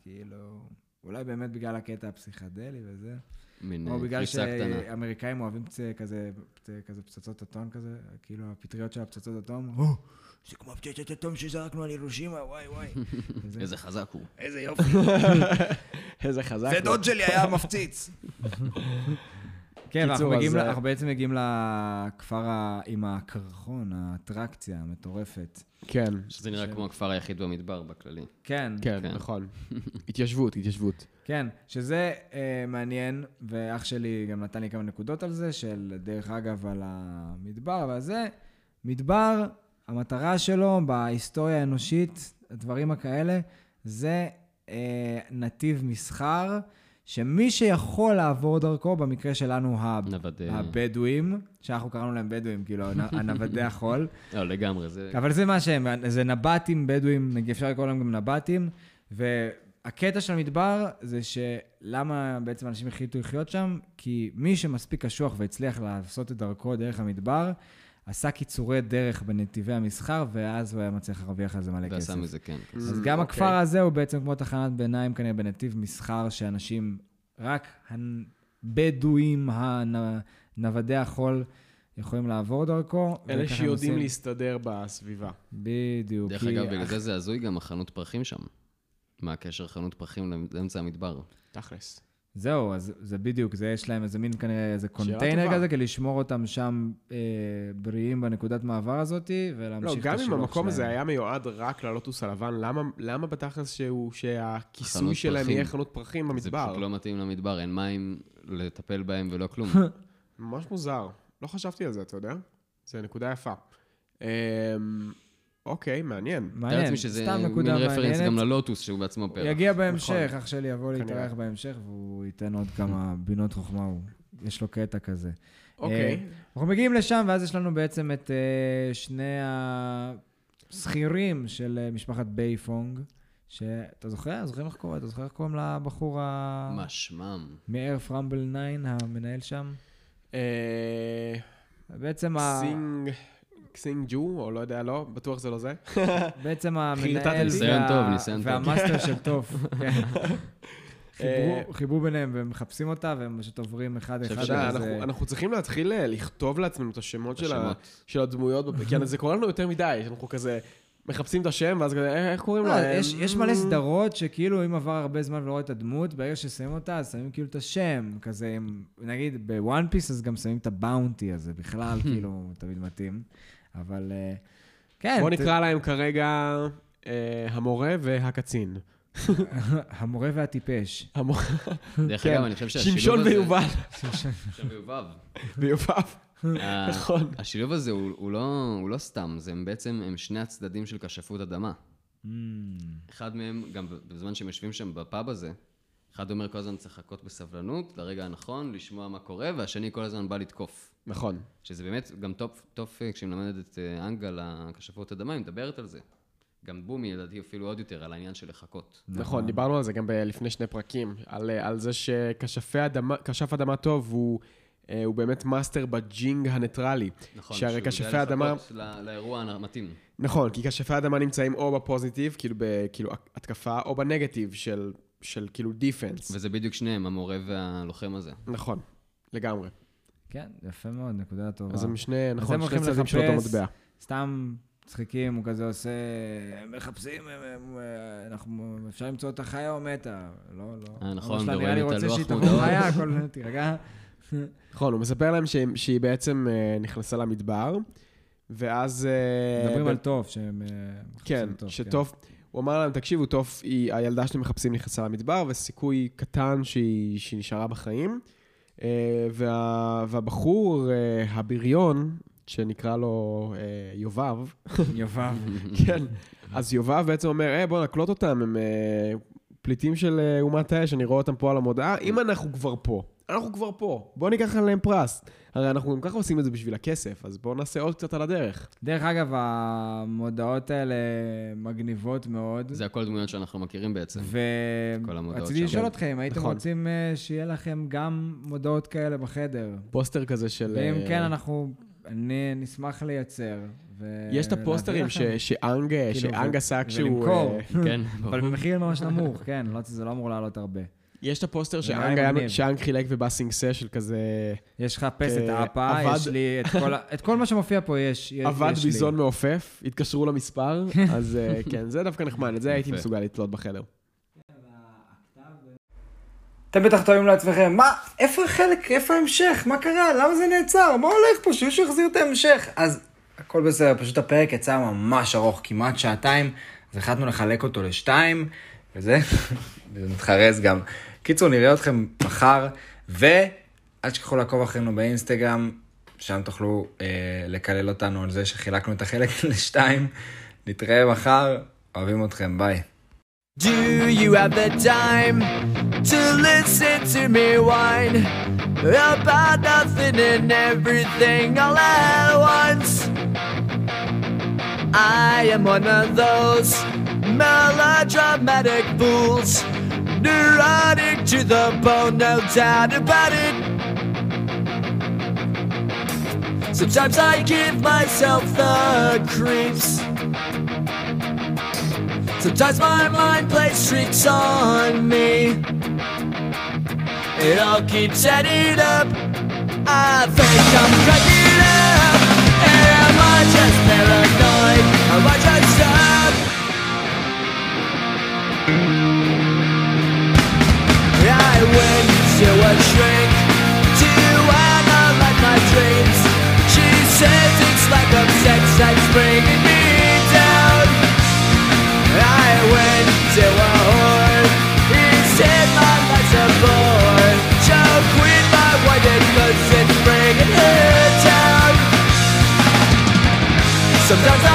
S3: כאילו, אולי באמת בגלל הקטע הפסיכדלי וזה,
S2: מין
S3: או
S2: אה,
S3: בגלל
S2: קריצה קטנה.
S3: שאמריקאים אוהבים. כזה, פצ... כזה פצצות אטום כזה, כאילו הפטריות של הפצצות אטום, או, זה כמו פצצת אטום שזרקנו על ירושימה, וואי וואי. [LAUGHS]
S2: איזה חזק הוא.
S3: איזה יופי. [LAUGHS]
S1: איזה חזק.
S3: זה דוד שלי היה מפציץ. [LAUGHS] כן,
S1: קיצור,
S3: מגיעים,
S1: אה,
S3: אנחנו בעצם מגיעים לכפר ה- עם הקרחון, האטרקציה המטורפת.
S1: כן,
S2: שזה נראה כמו הכפר היחיד במדבר בכללי.
S3: כן,
S1: כן,
S2: כן.
S1: נכון. התיישבות, התיישבות.
S3: כן, שזה אה, מעניין, ואח שלי גם נתן לי כמה נקודות על זה, של דרך אגב על המדבר, אבל זה, מדבר, המטרה שלו בהיסטוריה האנושית, הדברים הכאלה, זה אה, נתיב מסחר, שמי שיכול לעבור דרכו, במקרה שלנו ה-
S2: נוודי...
S3: הבדואים, שאנחנו קראנו להם בדואים, כאילו, הנ- [LAUGHS] הנוודי החול,
S2: לא, לגמרי, זה...
S3: אבל זה מה שהם, זה נבטים בדואים, נגיד, אפשר לקרוא להם גם נבטים, והקטע של המדבר זה שלמה בעצם אנשים החליטו לחיות שם? כי מי שמספיק קשוח והצליח לעשות את דרכו דרך המדבר, עשה קיצורי דרך בנתיבי המסחר, ואז הוא היה מצליח להרוויח על זה מלא
S2: ועשה
S3: כסף.
S2: מזה, כן.
S3: אז גם
S1: אוקיי.
S3: הכפר הזה הוא בעצם כמו תחנת ביניים כנראה בנתיב מסחר, שאנשים, רק הבדואים, הנוודי החול, יכולים לעבור דרכו.
S1: אלה שיודעים. להסתדר בסביבה.
S3: בדיוק.
S2: דרך אגב, בגלל זה זה הזוי גם החנות פרחים שם. מה הקשר חנות פרחים לאמצע המדבר?
S1: תכלס.
S3: זהו, אז זה בדיוק, זה יש להם איזה מין כנראה איזה קונטיינר. כזה, כדי לשמור אותם שם אה, בריאים בנקודת מעבר הזאתי,
S1: לא,
S3: ולהמשיך את
S1: גם אם
S3: השילוח
S1: המקום הזה
S3: שלהם.
S1: היה מיועד רק ללוטוס הלבן, למה- למה בתכלס שהוא- שהכיסוי שלהם
S2: פרחים.
S1: יהיה חנות פרחים
S2: זה
S1: במדבר?
S2: פשוט לא מתאים למדבר, אין מים לטפל בהם ולא כלום.
S1: ממש מוזר. לא חשבתי על זה, אתה יודע? זו נקודה יפה. אוקיי, מעניין.
S3: מעניין,
S2: לעצמי שזה
S3: סתם
S2: מין
S3: נקודה
S2: רפרנס גם
S3: מעניינת.
S2: ללוטוס, שהוא בעצמו פרח.
S3: יגיע בהמשך,
S1: נכון.
S3: אח שלי יבוא. להתארח בהמשך, והוא ייתן עוד כמה פניני חוכמה, הוא- יש לו קטע כזה.
S1: אוקיי.
S3: אנחנו מגיעים לשם, ואז יש לנו בעצם את אה, שני השכירים של אה, משפחת בייפונג, שאתה זוכר? זוכרים איך קוראים? אתה זוכר איך קוראים לבחור ה...
S2: מה שמם?
S3: מאר פרמבל 9, המנהל שם?
S1: אה,
S3: בעצם ה...
S1: קסינג... קסינג ג'ו, או לא יודע, לא, בטוח זה לא זה. [LAUGHS]
S3: בעצם [LAUGHS] המנהל. והמאסטר של [LAUGHS] טוב. כן.
S1: אה,
S3: חיברו- חיברו ביניהם והם מחפשים אותה, והם פשוט עוברים אחד
S2: חושב
S3: אחד.
S1: אתה יודע,
S3: וזה-
S1: אנחנו- אנחנו צריכים להתחיל אה, לכתוב לעצמנו את השמות של ה-
S2: השמות.
S1: של הדמויות, כי זה קורה לנו יותר מדי, שאנחנו כזה מחפשים את השם, ואז כזה, "אה, איך קוראים
S3: לא,
S1: לה?
S3: יש, יש מלא סדרות שכאילו אם עבר הרבה זמן ולא רואה את הדמות, ברגע ששמים אותה, אז שמים כאילו את השם, כזה, נגיד בוואן פיס, אז גם שמים את הבאונטי הזה, בכלל, כאילו, תמיד מתאים. אבל אה, כן,
S1: בוא נקרא להם כרגע אה, המורה והקצין. [LAUGHS]
S3: המורה והטיפש.
S2: דרך
S1: כן.
S2: אגב, אני חושב שהשילוב הזה...
S1: שמשון ויובל.
S2: שמשון ויובב.
S1: ויובב.
S2: ה-
S1: נכון.
S2: השילוב הזה הוא לא לא סתם, זה בעצם, הם שני הצדדים של כשפות אדמה.
S3: Mm,
S2: אחד מהם, גם בזמן שהם יושבים שם בפאב הזה, אחד אומר כל הזמן צריך לחכות בסבלנות, לרגע הנכון, לשמוע מה קורה, והשני כל הזמן בא לתקוף.
S1: נכון.
S2: שזה באמת גם טוב, טוב כשהיא מלמדת את אה, אנג על הכשפות אדמה, היא מדברת על זה. גם בומי, לדעתי, אפילו עוד יותר, על העניין של לחכות.
S1: נכון, דיברנו על זה גם לפני שני פרקים, על, אה, על זה שכשפי אדמה, אדמה טוב הוא, אה, הוא באמת מאסטר בג'ינג הניטרלי.
S2: נכון,
S1: שהרי
S2: שהוא יודע
S1: כשפי אדמה-
S2: לחכות ל- לאירוע המתאים.
S1: נכון, כי כשפי אדמה נמצאים או בפוזיטיב, כאילו, ב, כאילו התקפה, או בנגטיב של, של כאילו דיפנס.
S2: וזה בדיוק שניהם, המורה והלוחם הזה.
S1: נכון, לגמרי.
S3: כן, יפה מאוד, נקודה טובה.
S1: אז הם שני,
S3: אז
S1: נכון,
S3: הם
S1: שני צדדים של אותו. מטבע.
S3: סתם צחיקים, הוא כזה עושה, הם מחפשים, הם, הם, אנחנו, אפשר למצוא אותה חיה או מתה. לא, לא.
S2: אה, נכון, ורואים
S3: נראה לי
S2: את
S3: רוצה
S2: הלוח
S3: שהיא תבוא
S2: מודעות.
S3: חיה, הכל, תירגע.
S1: נכון, הוא מספר להם שהיא, שהיא בעצם אה, נכנסה למדבר, ואז... אה,
S3: מדברים
S1: ב-
S3: על טוב, שהם
S1: כן,
S3: טוב,
S1: שטוף, הוא אמר להם, תקשיבו, טוף, היא, הילדה שאתם מחפשים נכנסה למדבר, וסיכוי קטן שהיא, שהיא נשארה בחיים. אה, וה, והבחור, אה, הבריון, שנקרא לו אה, יובב, [LAUGHS]
S3: יובב.
S1: כן, אז יובב בעצם אומר, אה, בוא נקלוט אותם, הם אה, פליטים של אה, אומת האש, אני רואה אותם פה על המודעה, אם אנחנו כבר פה, אנחנו כבר פה, בוא ניקח עליהם פרס. הרי אנחנו גם ככה עושים את זה בשביל הכסף, אז בואו נעשה עוד קצת על הדרך.
S3: דרך אגב, המודעות האלה מגניבות מאוד.
S2: זה הכל דמויות שאנחנו מכירים בעצם. כל המודעות
S3: ורציתי
S2: שם.
S3: לשאול אתכם, אם הייתם
S1: נכון.
S3: רוצים אה, שיהיה לכם גם מודעות כאלה בחדר?
S1: פוסטר כזה של...
S3: ואם
S1: אה,
S3: כן, אנחנו, אני נשמח לייצר. ו-
S1: יש את הפוסטרים ש-. שאנג
S3: כאילו,
S1: שאנג
S3: ו-
S1: עשה כשהוא...
S3: ולמכור.
S1: אה,
S2: כן,
S3: אבל
S2: ברור.
S3: במחיר ממש נמוך, כן, לא, זה לא אמור לעלות הרבה.
S1: יש את הפוסטר שאנג
S3: לי
S1: היה-
S3: מגניב.
S1: שאנג חילק ובא סינגסה של כזה...
S3: יש לך פסת אפה,
S1: עבד-
S3: יש לי את כל ה- את כל מה שמופיע פה יש יש
S1: עבד
S3: לי.
S1: ביזון מעופף, התקשרו למספר, [LAUGHS] אז אה, כן, זה דווקא נחמד, את זה הייתי. מסוגל לתלות בחדר.
S4: אתם בטח טועים לעצמכם, מה, איפה החלק, איפה ההמשך, מה קרה, למה זה נעצר, מה הולך פה, שמישהו יחזיר את ההמשך. אז הכל בסדר, פשוט הפרק יצא ממש ארוך, כמעט שעתיים, אז החלטנו לחלק אותו לשתיים, וזה, [LAUGHS] וזה מתחרז גם. קיצור, נראה אתכם מחר, ואל תשכחו לעקוב אחרינו באינסטגרם, שם תוכלו אה, לקלל אותנו על זה שחילקנו את החלק [LAUGHS] לשתיים. נתראה מחר, אוהבים אתכם, ביי.
S5: Do you have the time to listen to me whine about nothing and everything all at once? I am one of those melodramatic fools, neurotic to the bone, no doubt about it. Sometimes I give myself the creeps. Sometimes my mind plays tricks on me. It all keeps adding up. I think I'm cracking up. Am I just paranoid? you a drink to analyze my dreams. She says it's like a sex bringing me down. I went to a whore. He said my life's a bore. My it's bringing her down. Sometimes